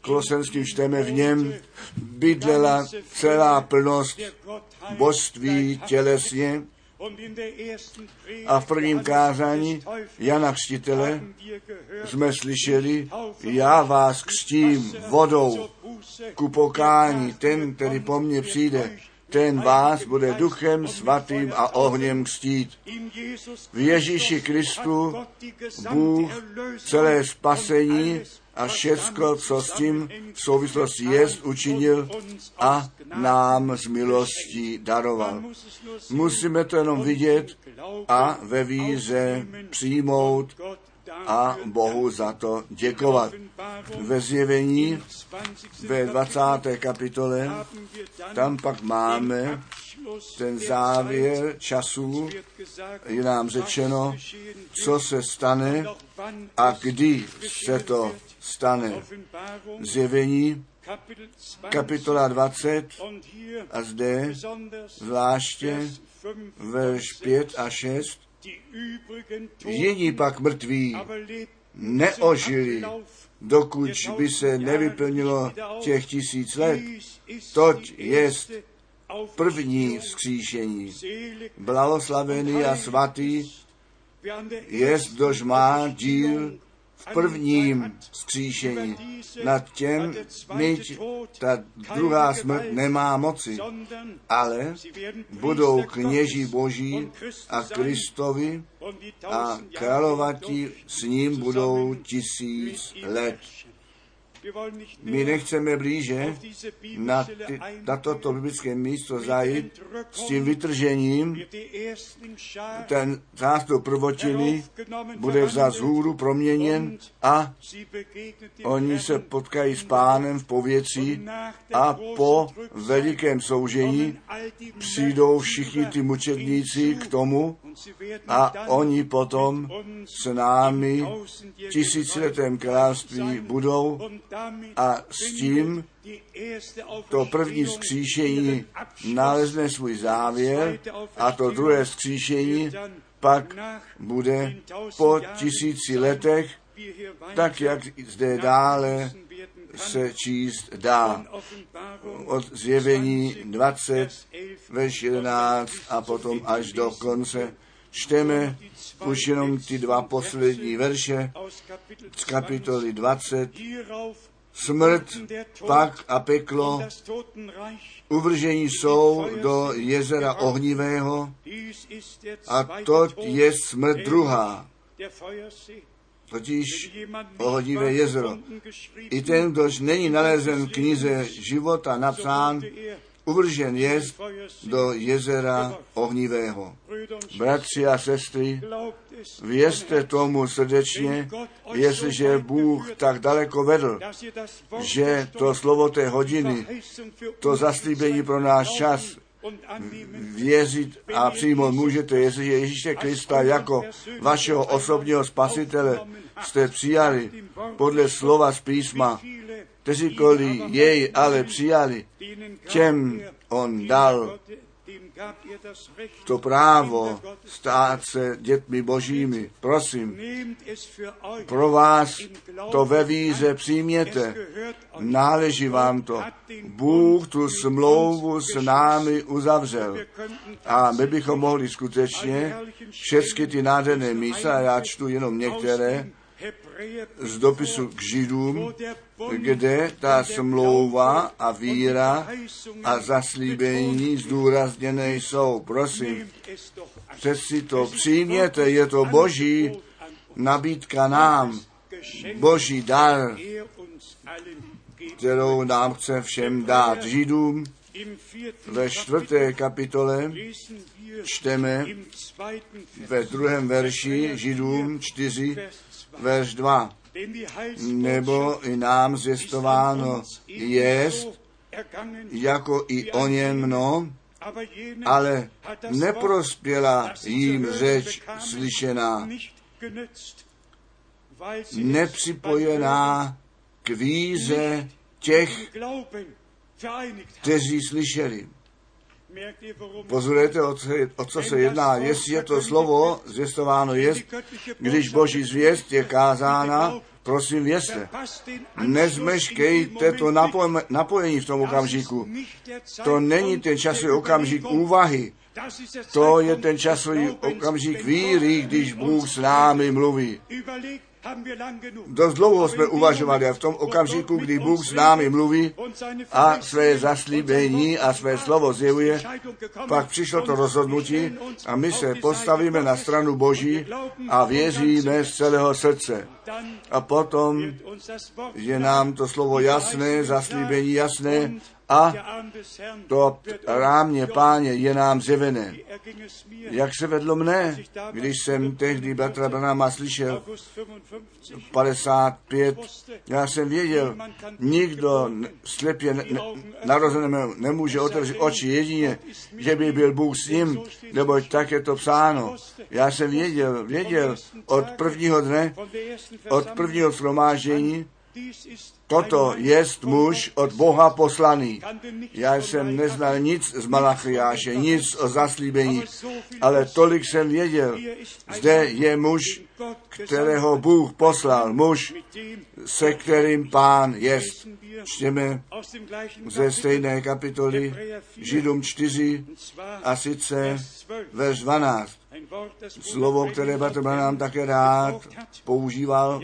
Kolosenským čteme v něm bydlela celá plnost božství tělesně a v prvním kázání Jana Křtitele jsme slyšeli, já vás křtím vodou ku pokání, ten, který po mně přijde, ten vás bude duchem svatým a ohněm křtít. V Ježíši Kristu Bůh celé spasení a všecko, co s tím v souvislosti jest, učinil a nám z milostí daroval. Musíme to jenom vidět a ve víze přijmout a Bohu za to děkovat. Ve zjevení ve 20. kapitole tam pak máme ten závěr času, je nám řečeno, co se stane a kdy se to stane. Zjevení kapitola 20 a zde zvláště verš 5 a 6 Jiní pak mrtví neožili, dokud by se nevyplnilo těch tisíc let. Toť jest první vzkříšení. Blahoslavený a svatý jest, kdož má díl v prvním vzkříšení. Nad těm myť ta druhá smrt nemá moci, ale budou kněží boží a Kristovi a královati s ním budou tisíc let. My nechceme blíže na, ty, na toto biblické místo zajít s tím vytržením. Ten zástup prvotiny bude vzat z hůru proměněn a oni se potkají s pánem v pověcí a po velikém soužení přijdou všichni ty mučedníci k tomu a oni potom s námi tisíciletém království budou a s tím to první skříšení nalezne svůj závěr a to druhé skříšení pak bude po tisíci letech, tak jak zde dále se číst dá. Od zjevení 20, veš 11 a potom až do konce čteme už jenom ty dva poslední verše z kapitoly 20. smrt, pak a peklo, uvržení jsou do jezera ohnivého a to je smrt druhá, totiž ohnivé jezero. I ten, kdož není nalezen v knize života napsán, uvržen je do jezera ohnivého. Bratři a sestry, věřte tomu srdečně, jestliže Bůh tak daleko vedl, že to slovo té hodiny, to zaslíbení pro náš čas, věřit a přijmout můžete, jestliže Ježíše Krista jako vašeho osobního spasitele jste přijali podle slova z písma, kteříkoliv jej ale přijali, těm on dal to právo stát se dětmi božími. Prosím, pro vás to ve víze přijměte. Náleží vám to. Bůh tu smlouvu s námi uzavřel. A my bychom mohli skutečně všechny ty nádherné místa, já čtu jenom některé, z dopisu k Židům, kde ta smlouva a víra a zaslíbení zdůrazněné jsou. Prosím, přeci to přijměte, je to boží nabídka nám, boží dar, kterou nám chce všem dát. Židům ve čtvrté kapitole čteme ve druhém verši Židům 4, verš 2 nebo i nám zvěstováno jest, jako i o něm mno, ale neprospěla jim řeč slyšená, nepřipojená k víze těch, kteří slyšeli. Pozorujete, o co, o co se jedná. Jestli je to slovo zvěstováno jest, když boží zvěst je kázána, prosím vězte. Nezmeškejte to napojení v tom okamžiku. To není ten časový okamžik úvahy. To je ten časový okamžik víry, když Bůh s námi mluví. Dost dlouho jsme uvažovali a v tom okamžiku, kdy Bůh s námi mluví a své zaslíbení a své slovo zjevuje, pak přišlo to rozhodnutí a my se postavíme na stranu Boží a věříme z celého srdce. A potom je nám to slovo jasné, zaslíbení jasné a to rámě páně je nám zjevené. Jak se vedlo mne, když jsem tehdy bratra Branama slyšel 55, já jsem věděl, nikdo slepě ne, nemůže otevřít oči jedině, že by byl Bůh s ním, neboť tak je to psáno. Já jsem věděl, věděl od prvního dne, od prvního shromáždění, Toto jest muž od Boha poslaný. Já jsem neznal nic z Malachiáše, nic o zaslíbení, ale tolik jsem věděl. Zde je muž, kterého Bůh poslal, muž, se kterým pán jest. Čtěme ze stejné kapitoly Židům 4 a sice verš 12 slovo, které Bartol nám také rád používal.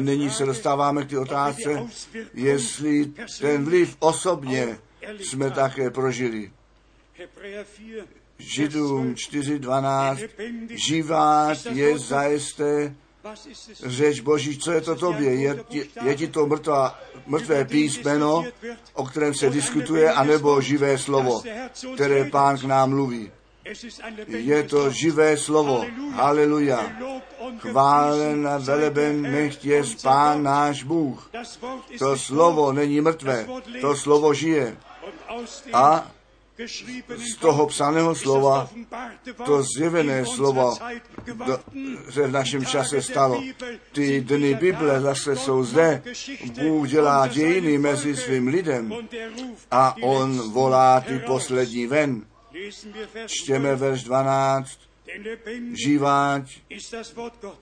Nyní se dostáváme k té otázce, jestli ten vliv osobně jsme také prožili. Židům 4.12. Živá je zajisté řeč Boží, co je to tobě? Je, je ti to mrtvá, mrtvé písmeno, o kterém se diskutuje, anebo živé slovo, které pán k nám mluví? Je to živé slovo. Haleluja. Chválen a veleben nechť je Pán náš Bůh. To slovo není mrtvé, to slovo žije. A z toho psaného slova, to zjevené slovo do, se v našem čase stalo. Ty dny Bible zase jsou zde. Bůh dělá dějiny mezi svým lidem a on volá ty poslední ven. Čtěme verš 12. Živáč,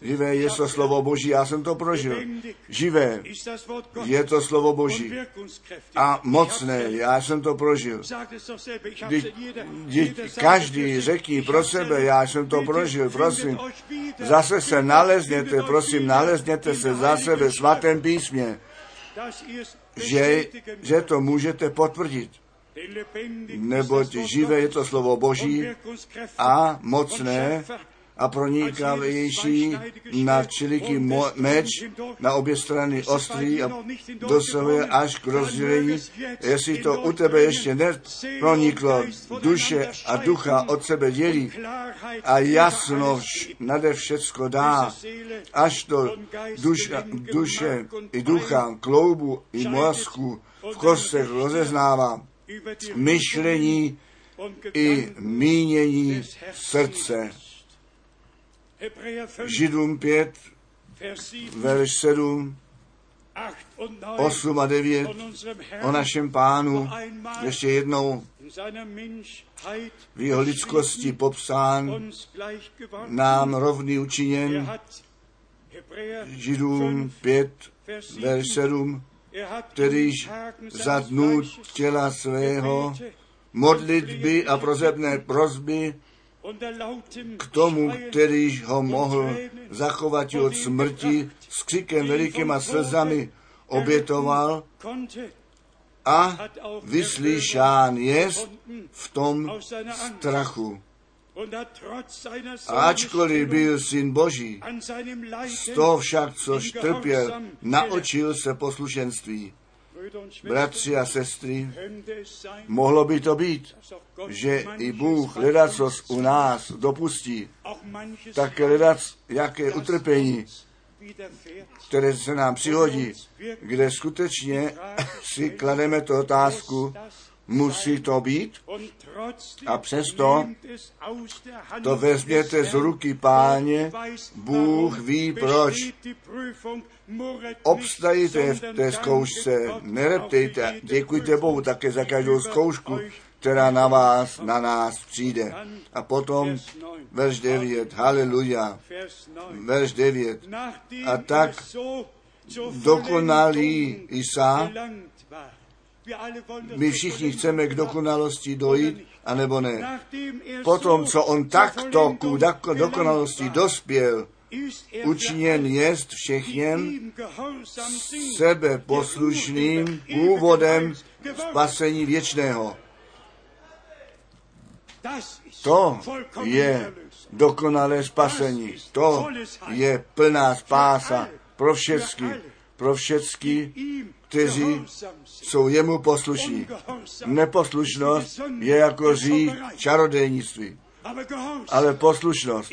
živé je to slovo Boží, já jsem to prožil. Živé je to slovo Boží. A mocné, já jsem to prožil. Když, když každý řekni pro sebe, já jsem to prožil, prosím. Zase se nalezněte, prosím, nalezněte se zase ve svatém písmě že, že to můžete potvrdit. Neboť živé je to slovo Boží a mocné a pronikavější na čiliký meč na obě strany ostrý a dosahuje až k rozdělení, jestli to u tebe ještě neproniklo, duše a ducha od sebe dělí a jasno nade všecko dá, až to duše, duše i ducha, kloubu i mozku v kostech rozeznává myšlení i mínění srdce. Židům 5, verš 7, 8 a 9 o našem pánu ještě jednou v jeho lidskosti popsán, nám rovný učiněn, Židům 5, verš 7, kterýž za dnů těla svého modlitby a prozebné prozby k tomu, kterýž ho mohl zachovat od smrti s křikem velikým a slzami obětoval a vyslyšán jest v tom strachu. Ačkoliv byl syn Boží, z toho však, což trpěl, naučil se poslušenství. Bratři a sestry, mohlo by to být, že i Bůh ledacos u nás dopustí, tak ledac, jaké utrpení, které se nám přihodí, kde skutečně si klademe tu otázku, musí to být a přesto to vezměte z ruky páně, Bůh ví proč. Obstajte v té zkoušce, nereptejte, děkujte Bohu také za každou zkoušku, která na vás, na nás přijde. A potom verš 9, haleluja, verš 9. A tak dokonalý Isa, my všichni chceme k dokonalosti dojít, anebo ne. Potom, co on takto k dokonalosti dospěl, učiněn jest všechněm sebe poslušným původem spasení věčného. To je dokonalé spasení. To je plná spása pro všechny, pro všechny, kteří jsou jemu poslušní. Neposlušnost je jako řík čarodejnictví. Ale poslušnost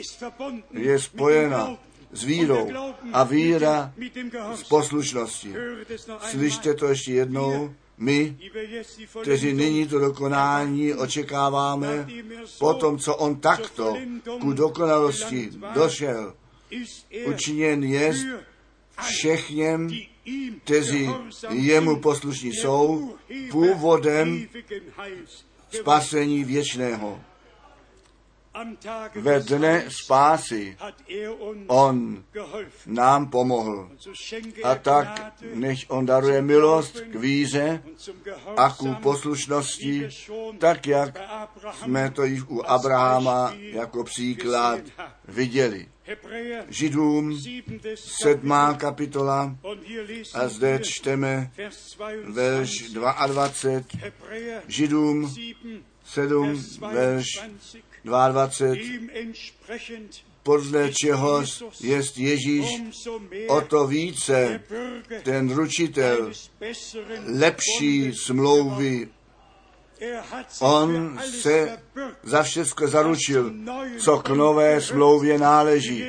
je spojena s vírou a víra s poslušností. Slyšte to ještě jednou. My, kteří nyní to dokonání očekáváme, po tom, co on takto ku dokonalosti došel, učiněn je všechněm, kteří jemu poslušní jsou, původem spasení věčného. Ve dne spásy on nám pomohl. A tak než on daruje milost k víře a ku poslušnosti, tak jak jsme to již u Abrahama jako příklad viděli. Židům sedmá kapitola. A zde čteme verš 22. Židům 7, verš 22, podle čeho je Ježíš? o to více ten ručitel lepší smlouvy. On se za všechno zaručil, co k nové smlouvě náleží,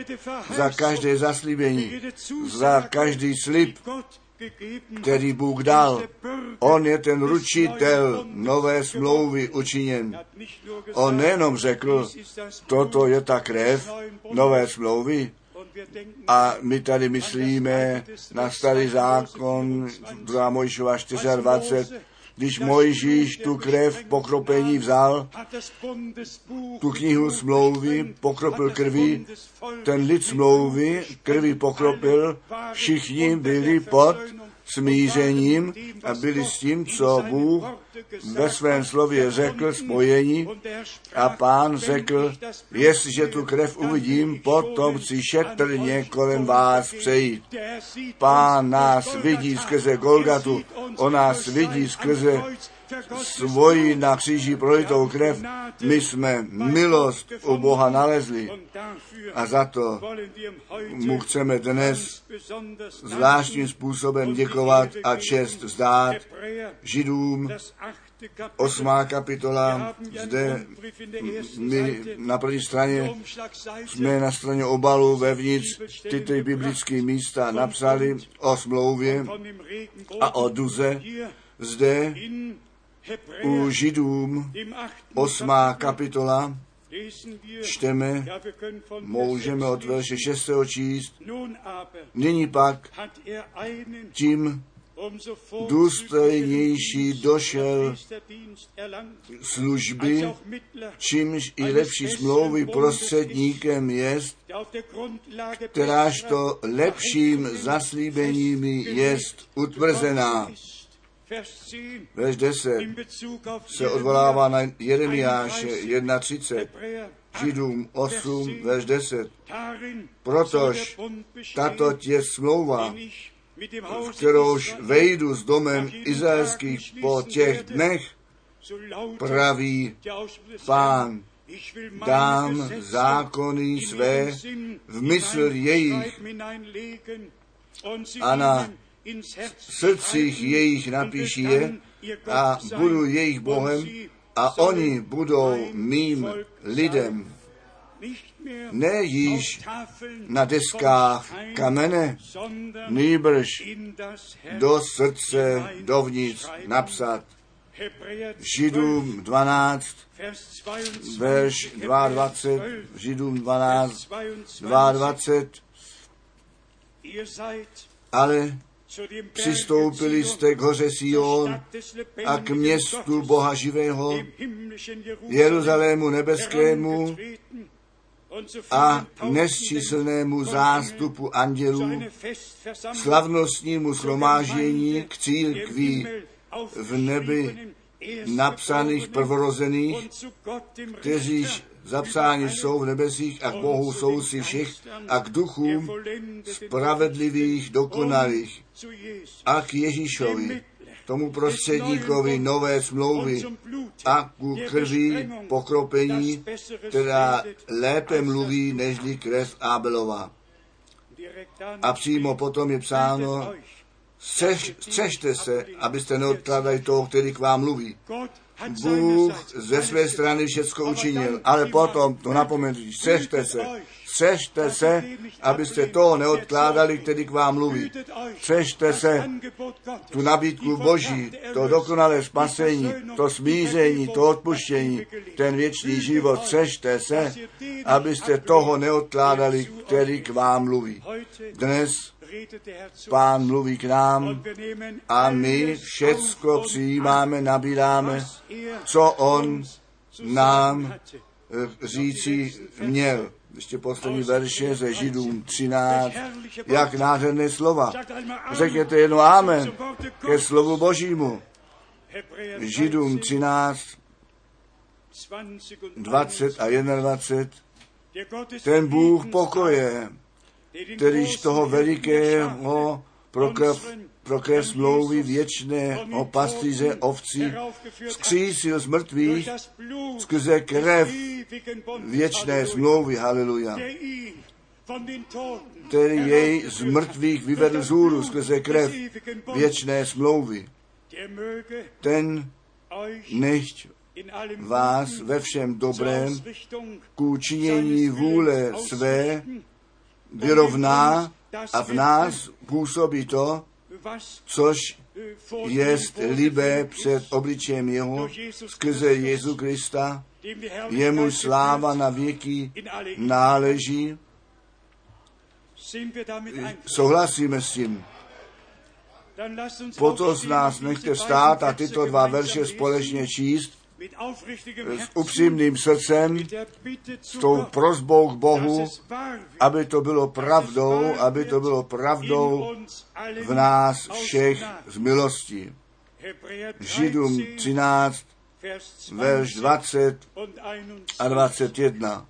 za každé zaslíbení, za každý slib, který Bůh dal. On je ten ručitel nové smlouvy učiněn. On nejenom řekl, toto je ta krev nové smlouvy, a my tady myslíme na starý zákon 2 Mojžova 24, když Mojžíš tu krev pokropení vzal, tu knihu smlouvy pokropil krví, ten lid smlouvy krví pokropil, všichni byli pod smířením a byli s tím, co Bůh ve svém slově řekl, spojení a pán řekl, jestliže tu krev uvidím, potom chci šetrně kolem vás přejít. Pán nás vidí skrze Golgatu, on nás vidí skrze svoji na kříži prolitou krev, my jsme milost u Boha nalezli. A za to mu chceme dnes zvláštním způsobem děkovat a čest vzdát Židům, osmá kapitola, zde my na první straně jsme na straně obalu vevnitř. Tyto biblické místa napsali o smlouvě a o duze. Zde u Židům, osmá kapitola, čteme, můžeme od verše 6. číst, nyní pak tím důstojnější došel služby, čímž i lepší smlouvy prostředníkem jest, kteráž to lepším zaslíbením jest utvrzená. Verš 10 se odvolává na Jeremiáše 1.30, Židům 8, verš 10. Protož tato tě smlouva, v kterouž vejdu s domem izraelských po těch dnech, praví pán, dám zákony své v mysl jejich a na srdcích jejich napíši je a budu jejich Bohem a oni budou mým lidem. Ne již na deskách kamene, nýbrž do srdce dovnitř napsat. Židům 12, verš 22, Židům 12, 22, ale přistoupili jste k hoře Sion a k městu Boha živého, Jeruzalému nebeskému a nesčíslnému zástupu andělů, slavnostnímu shromáždění k církví v nebi napsaných prvorozených, kteří zapsáni jsou v nebesích a k Bohu jsou si všech a k duchům spravedlivých, dokonalých a k Ježíšovi, tomu prostředníkovi nové smlouvy a ku krví pokropení, která lépe mluví nežli krev Abelova. A přímo potom je psáno, střežte se, abyste neodkládali toho, který k vám mluví. Bůh ze své strany všecko učinil, ale potom, to napomenutí, střežte se, střežte se, abyste toho neodkládali, který k vám mluví. Střežte se tu nabídku Boží, to dokonalé spasení, to smíření, to odpuštění, ten věčný život. Střežte se, abyste toho neodkládali, který k vám mluví. Dnes Pán mluví k nám a my všecko přijímáme, nabíráme, co On nám eh, říci měl. Ještě poslední verše ze Židům 13. Jak nádherné slova. Řekněte jedno amen ke slovu Božímu. Židům 13, 20 a 21. Ten Bůh pokoje, kterýž toho velikého pro krev, pro krev smlouvy věčného pastýře ovcí vzkřísil z mrtvých skrze krev věčné smlouvy, haleluja, který jej z mrtvých vyvedl z hůru skrze krev věčné smlouvy. Ten nechť vás ve všem dobrém k učinění vůle své vyrovná a v nás působí to, což je libé před obličejem jeho skrze Jezu Krista, jemu sláva na věky náleží. Souhlasíme s tím. Potom z nás nechte stát a tyto dva verše společně číst. S upřímným srdcem, Bitte s tou prozbou k Bohu, aby to bylo pravdou, aby to bylo pravdou v nás všech z milosti. Židům 13, 13, Vers verš 20 20 und 21. a 21.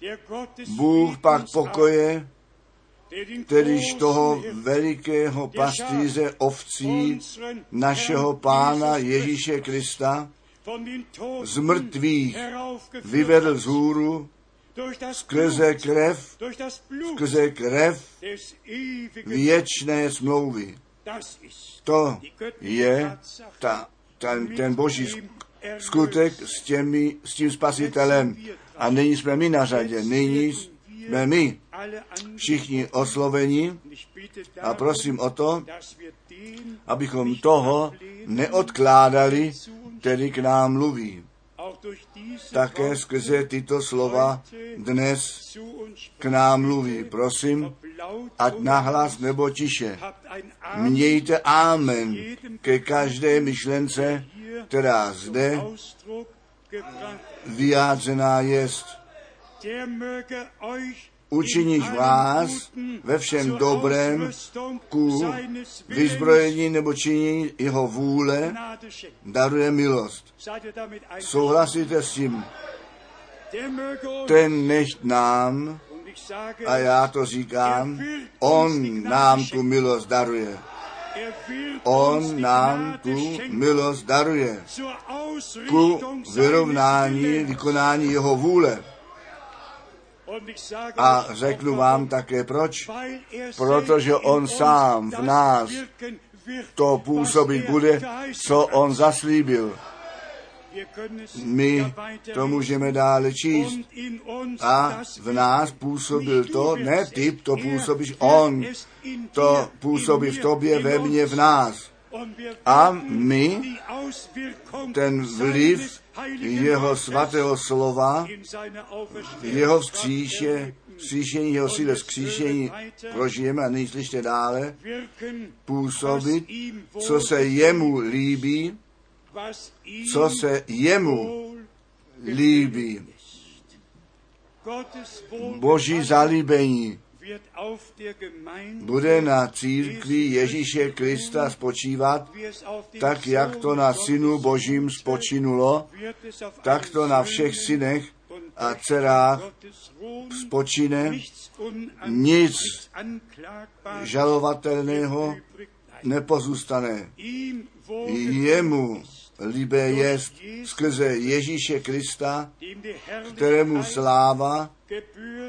Der Gott des Bůh pak pokoje, kterýž toho velikého pastýře ovcí našeho Pána Ježíše Krista z mrtvých vyvedl z hůru skrze krev, skrze krev věčné smlouvy. To je ta, ten, ten boží skutek s, těmi, s tím spasitelem. A nyní jsme my na řadě, nyní jsme my. všichni osloveni. A prosím o to, abychom toho neodkládali, který k nám mluví. Také skrze tyto slova dnes k nám mluví. Prosím, ať nahlas nebo tiše. Mějte amen ke každé myšlence, která zde vyjádřená jest. Učiníš vás ve všem dobrém ku vyzbrojení nebo činění jeho vůle, daruje milost. Souhlasíte s tím? Ten nechť nám, a já to říkám, on nám tu milost daruje. On nám tu milost daruje ku vyrovnání, vykonání jeho vůle. A řeknu vám také proč. Protože on sám v nás to působit bude, co on zaslíbil. My to můžeme dále číst. A v nás působil to, ne ty, to působíš on, to působí v tobě, ve mně, v nás. A my ten vliv jeho svatého slova, jeho vzkříše, vzkříšení, jeho síle vzkříšení prožijeme a nyní slyšte dále, působit, co se jemu líbí, co se jemu líbí. Boží zalíbení bude na církvi Ježíše Krista spočívat, tak jak to na synu Božím spočinulo, tak to na všech synech a dcerách spočine, nic žalovatelného nepozůstane. Jemu líbé jest skrze Ježíše Krista, kterému sláva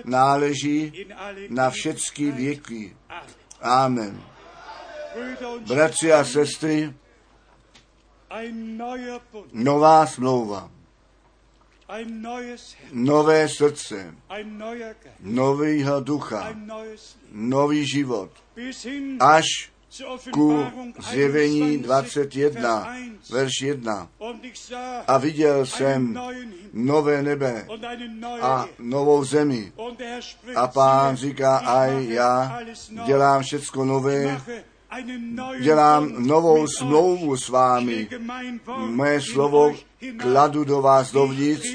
náleží na všechny věky. Amen. Bratři a sestry, nová smlouva, nové srdce, novýho ducha, nový život, až ku zjevení 21, verš 1. A viděl jsem nové nebe a novou zemi. A pán říká, aj já dělám všecko nové, dělám novou smlouvu s vámi. Moje slovo kladu do vás dovnitř,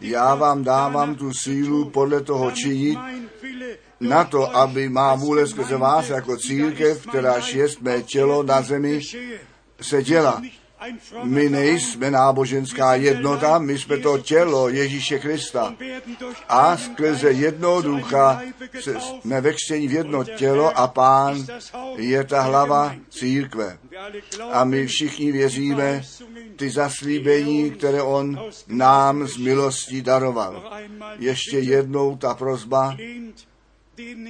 já vám dávám tu sílu podle toho činit, na to, aby má vůle skrze vás jako církev, která je mé tělo na zemi, se děla. My nejsme náboženská jednota, my jsme to tělo Ježíše Krista. A skrze jednoho ducha jsme vekřtění v jedno tělo a pán je ta hlava církve. A my všichni věříme ty zaslíbení, které on nám z milostí daroval. Ještě jednou ta prozba,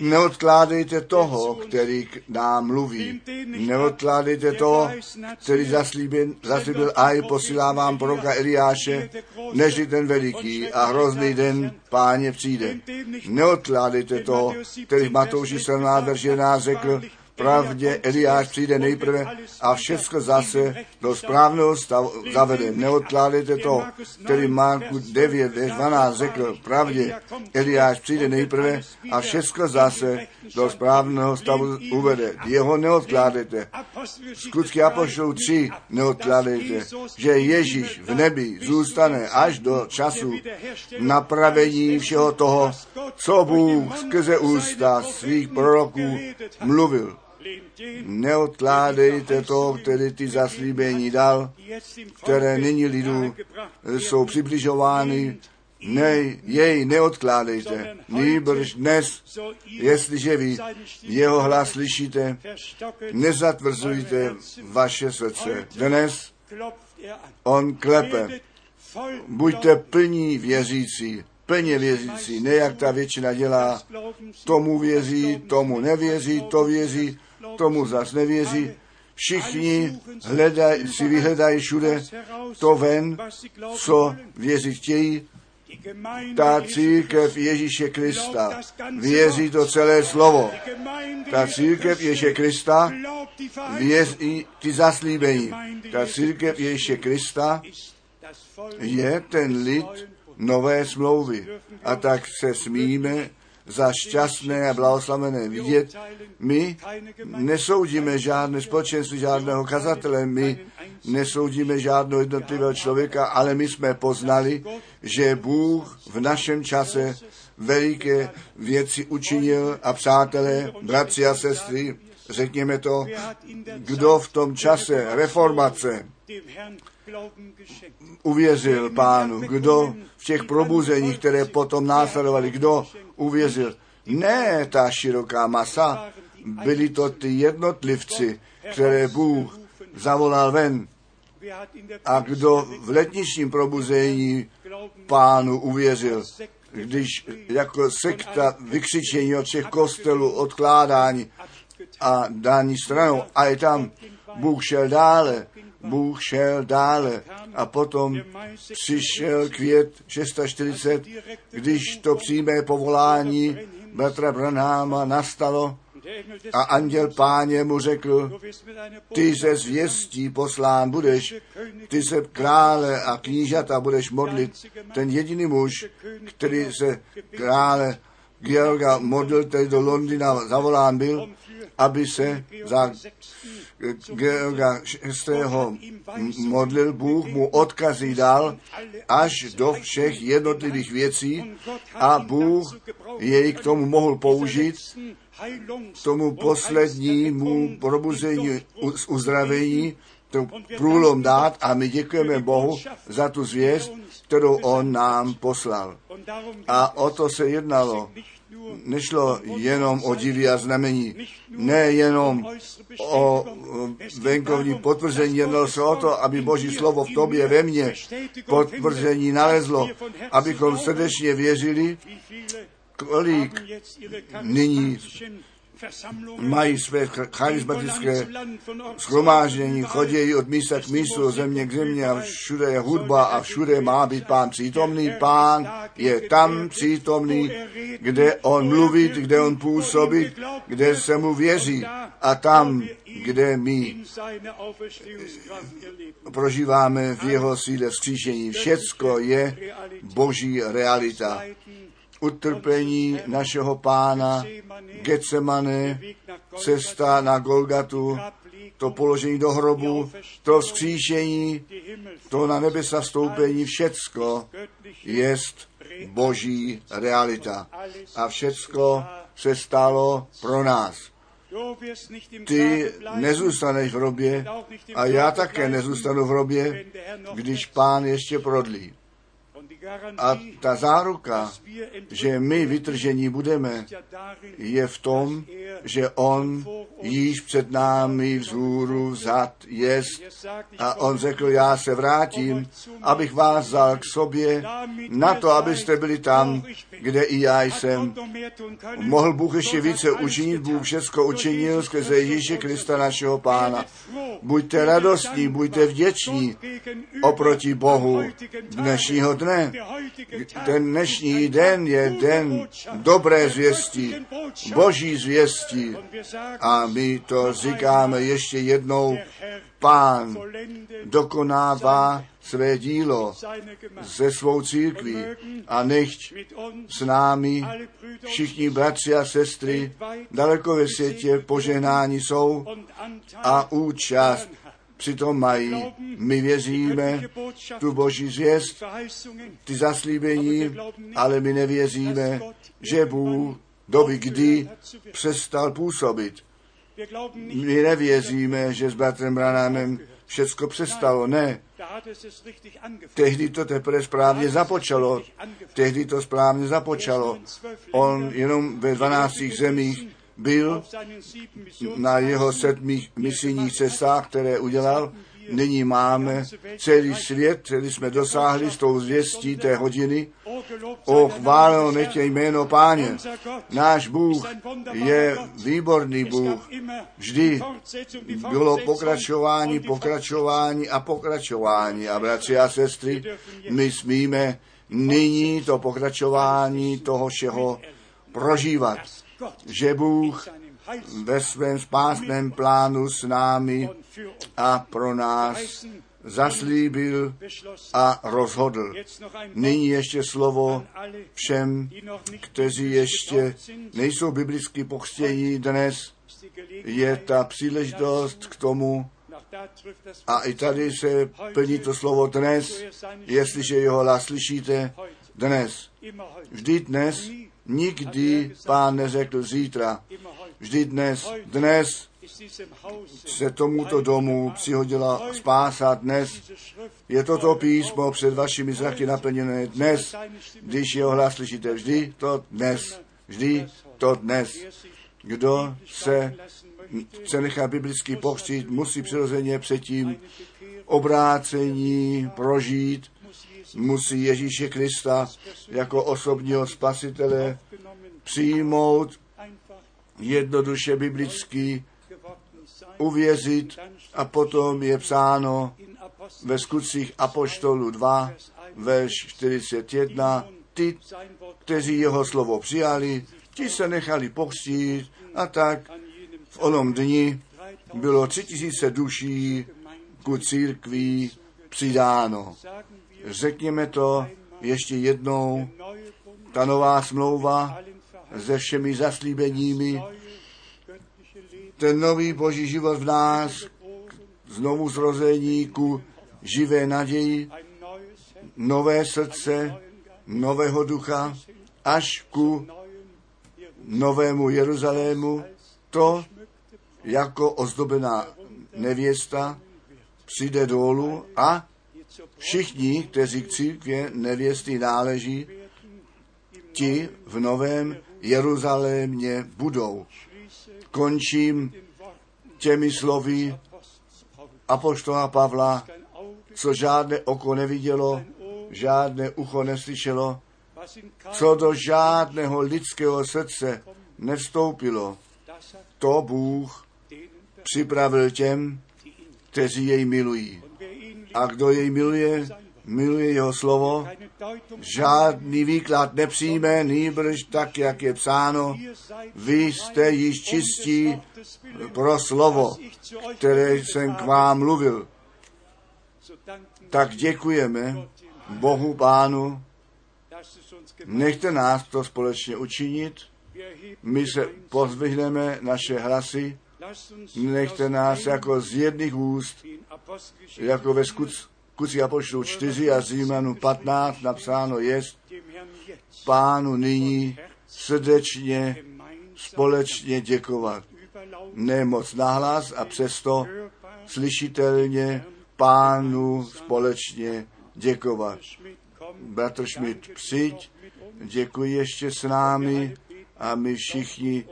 Neodkládejte toho, který k nám mluví. Neodkládejte toho, který zaslíbil, zaslíbil a i posílá vám proroka Eliáše, než ten veliký a hrozný den páně přijde. Neodkládejte toho, který v Matouši 17 verš 11 řekl, pravdě Eliáš přijde nejprve a všechno zase do správného stavu zavede. Neodkládejte to, který Marku 9, 12 řekl pravdě. Eliáš přijde nejprve a všechno zase do správného stavu uvede. Jeho neodkládejte. Skutky Apoštolů 3 neodkládejte, že Ježíš v nebi zůstane až do času napravení všeho toho, co Bůh skrze ústa svých proroků mluvil. Neodkládejte to, který ty zaslíbení dal, které nyní lidu jsou přibližovány. Ne, jej neodkládejte. Nýbrž dnes, jestliže vy jeho hlas slyšíte, nezatvrzujte vaše srdce. Dnes on klepe. Buďte plní věřící, plně věřící, ne jak ta většina dělá. Tomu věří, tomu nevěří, to věří, tomu zas nevěří. Všichni hledaj, si vyhledají všude to ven, co věřit chtějí. Ta církev Ježíše Krista věří to celé slovo. Ta církev Ježíše Krista věří ty zaslíbení. Ta církev Ježíše Krista je ten lid nové smlouvy. A tak se smíme za šťastné a blahoslavené vidět. My nesoudíme žádné společenství, žádného kazatele, my nesoudíme žádného jednotlivého člověka, ale my jsme poznali, že Bůh v našem čase veliké věci učinil a přátelé, bratři a sestry, řekněme to, kdo v tom čase reformace uvěřil pánu, kdo v těch probuzeních, které potom následovali, kdo uvěřil. Ne ta široká masa, byli to ty jednotlivci, které Bůh zavolal ven. A kdo v letničním probuzení pánu uvěřil, když jako sekta vykřičení od všech kostelů, odkládání a dání stranou, a je tam Bůh šel dále, Bůh šel dále a potom přišel květ 640, když to přímé povolání bratra Branháma nastalo a anděl páně mu řekl, ty se zvěstí poslán budeš, ty se krále a knížata budeš modlit. Ten jediný muž, který se krále Georga modlil, který do Londýna zavolán byl, aby se za Georga VI. modlil Bůh, mu odkazy dal až do všech jednotlivých věcí a Bůh jej k tomu mohl použít, tomu poslednímu probuzení, uzdravení, to průlom dát a my děkujeme Bohu za tu zvěst, kterou On nám poslal. A o to se jednalo nešlo jenom o divy a znamení, ne jenom o venkovní potvrzení, jednalo se o to, aby Boží slovo v tobě ve mně potvrzení nalezlo, abychom srdečně věřili, kolik nyní mají své charismatické schromáždění, chodí od místa k místu, země k země a všude je hudba a všude má být pán přítomný. Pán je tam přítomný, kde on mluvit, kde on působit, kde se mu věří a tam, kde my prožíváme v jeho síle vzkříšení. Všecko je boží realita utrpení našeho pána, Getsemane, cesta na Golgatu, to položení do hrobu, to vzkříšení, to na nebesa vstoupení, všecko jest boží realita. A všecko se stalo pro nás. Ty nezůstaneš v robě a já také nezůstanu v robě, když pán ještě prodlí. A ta záruka, že my vytržení budeme, je v tom, že on již před námi vzhůru vzad jest. A on řekl, já se vrátím, abych vás vzal k sobě, na to, abyste byli tam, kde i já jsem. Mohl Bůh ještě více učinit, Bůh všechno učinil skrze Ježíše Krista našeho Pána. Buďte radostní, buďte vděční oproti Bohu dnešního dne dnešní den je den dobré zvěstí, boží zvěstí. A my to říkáme ještě jednou, pán dokonává své dílo se svou církví a nechť s námi všichni bratři a sestry daleko ve světě požehnání jsou a účast přitom mají. My věříme tu boží zvěst, ty zaslíbení, ale my nevěříme, že Bůh doby kdy přestal působit. My nevěříme, že s bratrem Branámem všecko přestalo. Ne. Tehdy to teprve správně započalo. Tehdy to správně započalo. On jenom ve 12 zemích byl na jeho sedmých misijních cestách, které udělal. Nyní máme celý svět, který jsme dosáhli s tou zvěstí té hodiny. O chváleno nechtě jméno páně. Náš Bůh je výborný Bůh. Vždy bylo pokračování, pokračování a pokračování. A bratři a sestry, my smíme nyní to pokračování toho všeho prožívat že Bůh ve svém spásném plánu s námi a pro nás zaslíbil a rozhodl. Nyní ještě slovo všem, kteří ještě nejsou biblicky pochstění dnes, je ta příležitost k tomu, a i tady se plní to slovo dnes, jestliže jeho hlas slyšíte, dnes. Vždy dnes Nikdy pán neřekl zítra. Vždy dnes, dnes se tomuto domu přihodila spása dnes. Je toto písmo před vašimi zraky naplněné dnes, když jeho hlas slyšíte. Vždy to dnes. Vždy to dnes. Kdo se chce nechat biblicky pochřít, musí přirozeně předtím obrácení prožít musí Ježíše Krista jako osobního spasitele přijmout, jednoduše biblicky uvěřit a potom je psáno ve skutcích Apoštolu 2, verš 41, ty, kteří jeho slovo přijali, ti se nechali pokřtít a tak v onom dni bylo tři tisíce duší ku církví přidáno řekněme to ještě jednou, ta nová smlouva se všemi zaslíbeními, ten nový boží život v nás, znovu zrození ku živé naději, nové srdce, nového ducha, až ku novému Jeruzalému, to jako ozdobená nevěsta přijde dolů a Všichni, kteří k církvě nevěsty náleží, ti v novém Jeruzalémě budou. Končím těmi slovy Apoštola Pavla, co žádné oko nevidělo, žádné ucho neslyšelo, co do žádného lidského srdce nevstoupilo. To Bůh připravil těm, kteří jej milují. A kdo jej miluje, miluje jeho slovo, žádný výklad nepřijme, nýbrž tak, jak je psáno, vy jste již čistí pro slovo, které jsem k vám mluvil. Tak děkujeme Bohu Pánu, nechte nás to společně učinit, my se pozvihneme naše hlasy, nechte nás jako z jedných úst jako ve skutci Apoštolů 4 a Římanu 15 napsáno je, pánu nyní srdečně společně děkovat. Ne moc nahlas a přesto slyšitelně pánu společně děkovat. Bratr Schmidt, přijď, děkuji ještě s námi a my všichni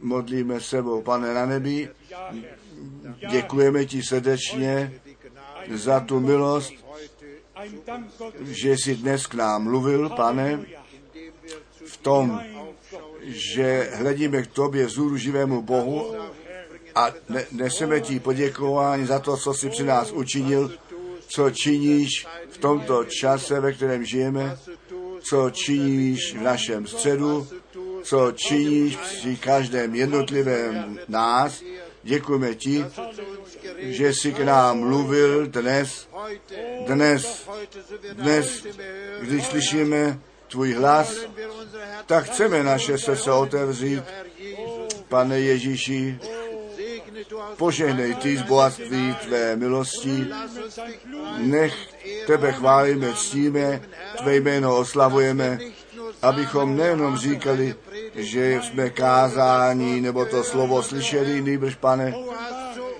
modlíme sebou. Pane na nebi, Děkujeme ti srdečně za tu milost, že jsi dnes k nám mluvil, pane, v tom, že hledíme k tobě vzhůru živému Bohu a neseme ti poděkování za to, co jsi při nás učinil, co činíš v tomto čase, ve kterém žijeme, co činíš v našem středu, co činíš při každém jednotlivém nás. Děkujeme ti, že jsi k nám mluvil dnes, dnes, dnes, když slyšíme tvůj hlas, tak chceme naše srdce otevřít. Pane Ježíši, požehnej ty z bohatství tvé milosti, nech tebe chválíme, ctíme, tvé jméno oslavujeme, abychom nejenom říkali, že jsme kázání nebo to slovo slyšeli, nýbrž pane,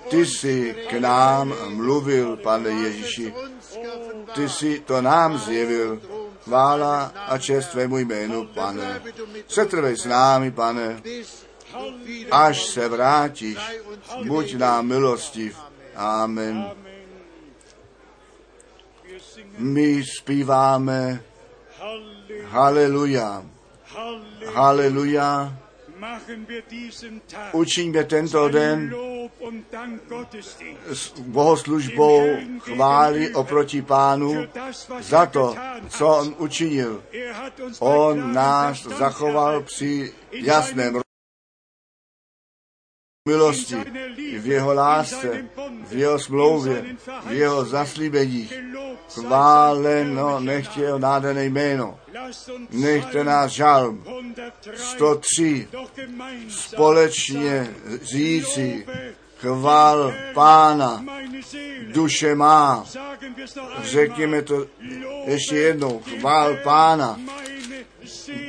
ty jsi k nám mluvil, pane Ježíši, ty jsi to nám zjevil, chvála a čest tvému jménu, pane. Setrvej s námi, pane, až se vrátíš, buď nám milostiv. Amen. My zpíváme Haleluja, Haleluja. Učiňme tento den s bohoslužbou chvály oproti pánu za to, co on učinil. On nás zachoval při jasném milosti, v jeho lásce, v jeho smlouvě, v jeho zaslíbeních. Chváleno nechtě jeho nádherné jméno. Nechte nás žalm 103 společně říci, chvál pána, duše má. Řekněme to ještě jednou, chvál pána,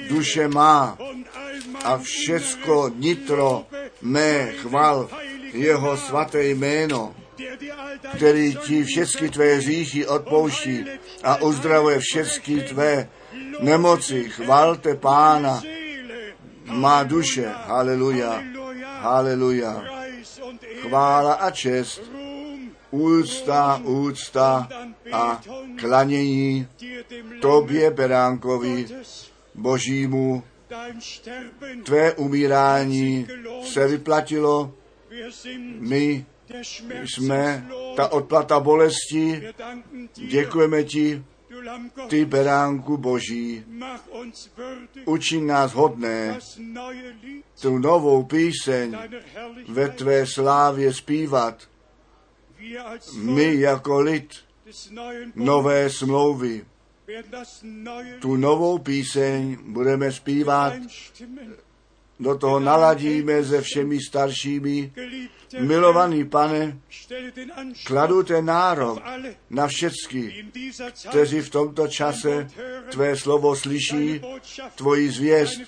duše má a všecko nitro mé chval jeho svaté jméno, který ti všechny tvé říchy odpouští a uzdravuje všechny tvé nemoci. Chvalte pána, má duše. Haleluja, haleluja. Chvála a čest, úcta, úcta a klanění tobě, Beránkovi, Božímu, tvé umírání se vyplatilo, my jsme ta odplata bolesti, děkujeme ti, ty beránku Boží, učin nás hodné. Tu novou píseň ve tvé slávě zpívat. My jako lid nové smlouvy tu novou píseň budeme zpívat, do toho naladíme se všemi staršími. Milovaný pane, kladu ten nárok na všecky, kteří v tomto čase tvé slovo slyší, tvoji zvěst,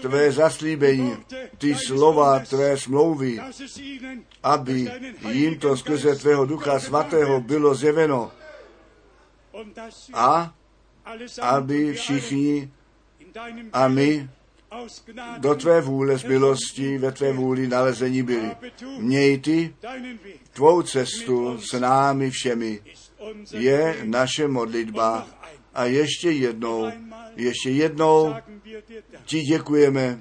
tvé zaslíbení, ty slova tvé smlouvy, aby jim to skrze tvého ducha svatého bylo zjeveno. A aby všichni a my do tvé vůle z milosti ve tvé vůli nalezení byli. Měj ty tvou cestu s námi všemi. Je naše modlitba. A ještě jednou, ještě jednou ti děkujeme,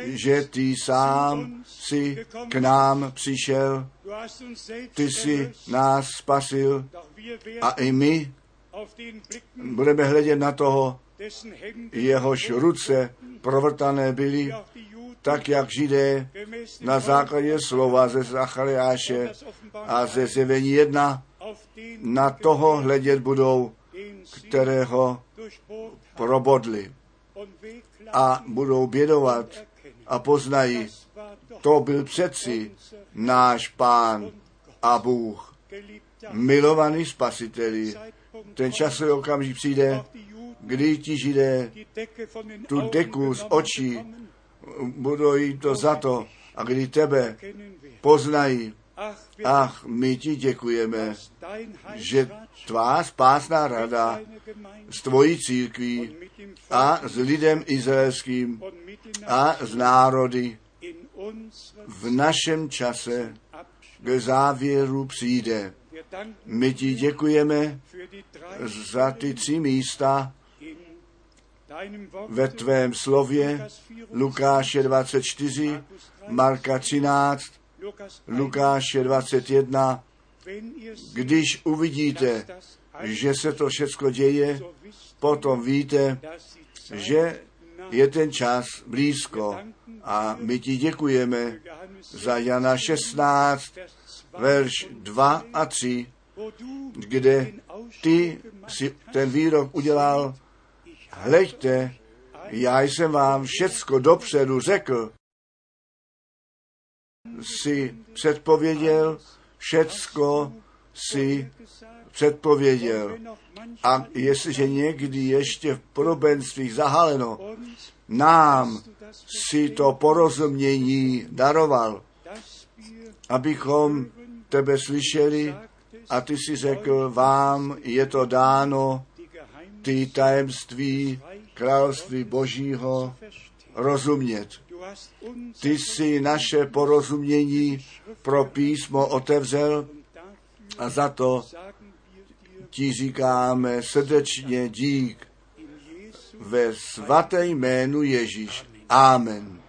že ty sám si k nám přišel, ty si nás spasil a i my budeme hledět na toho, jehož ruce provrtané byly, tak jak židé na základě slova ze Zachariáše a ze zjevení jedna na toho hledět budou, kterého probodli a budou bědovat a poznají, to byl přeci náš pán a Bůh, milovaný spasiteli. Ten časový okamžik přijde, kdy ti židé tu deku z očí budou jít to za to a kdy tebe poznají. Ach, my ti děkujeme, že tvá spásná rada s tvojí církví a s lidem izraelským a s národy v našem čase k závěru přijde. My ti děkujeme za ty tři místa ve tvém slově Lukáše 24, Marka 13, Lukáše 21 wenn ihr seht, Když uvidíte, že se to všechno děje, potom víte, že je ten čas blízko. A my ti děkujeme za Jana 16, Vers 2, verš 2 a 3, wo du kde ty si ten výrok udělal, hleďte, já jsem vám všecko dopředu řekl, si předpověděl, všecko si předpověděl. A jestliže někdy ještě v podobenstvích zahaleno, nám si to porozumění daroval, abychom tebe slyšeli a ty si řekl, vám je to dáno ty tajemství království božího rozumět. Ty si naše porozumění pro písmo otevřel a za to ti říkáme srdečně dík ve svaté jménu Ježíš. Amen.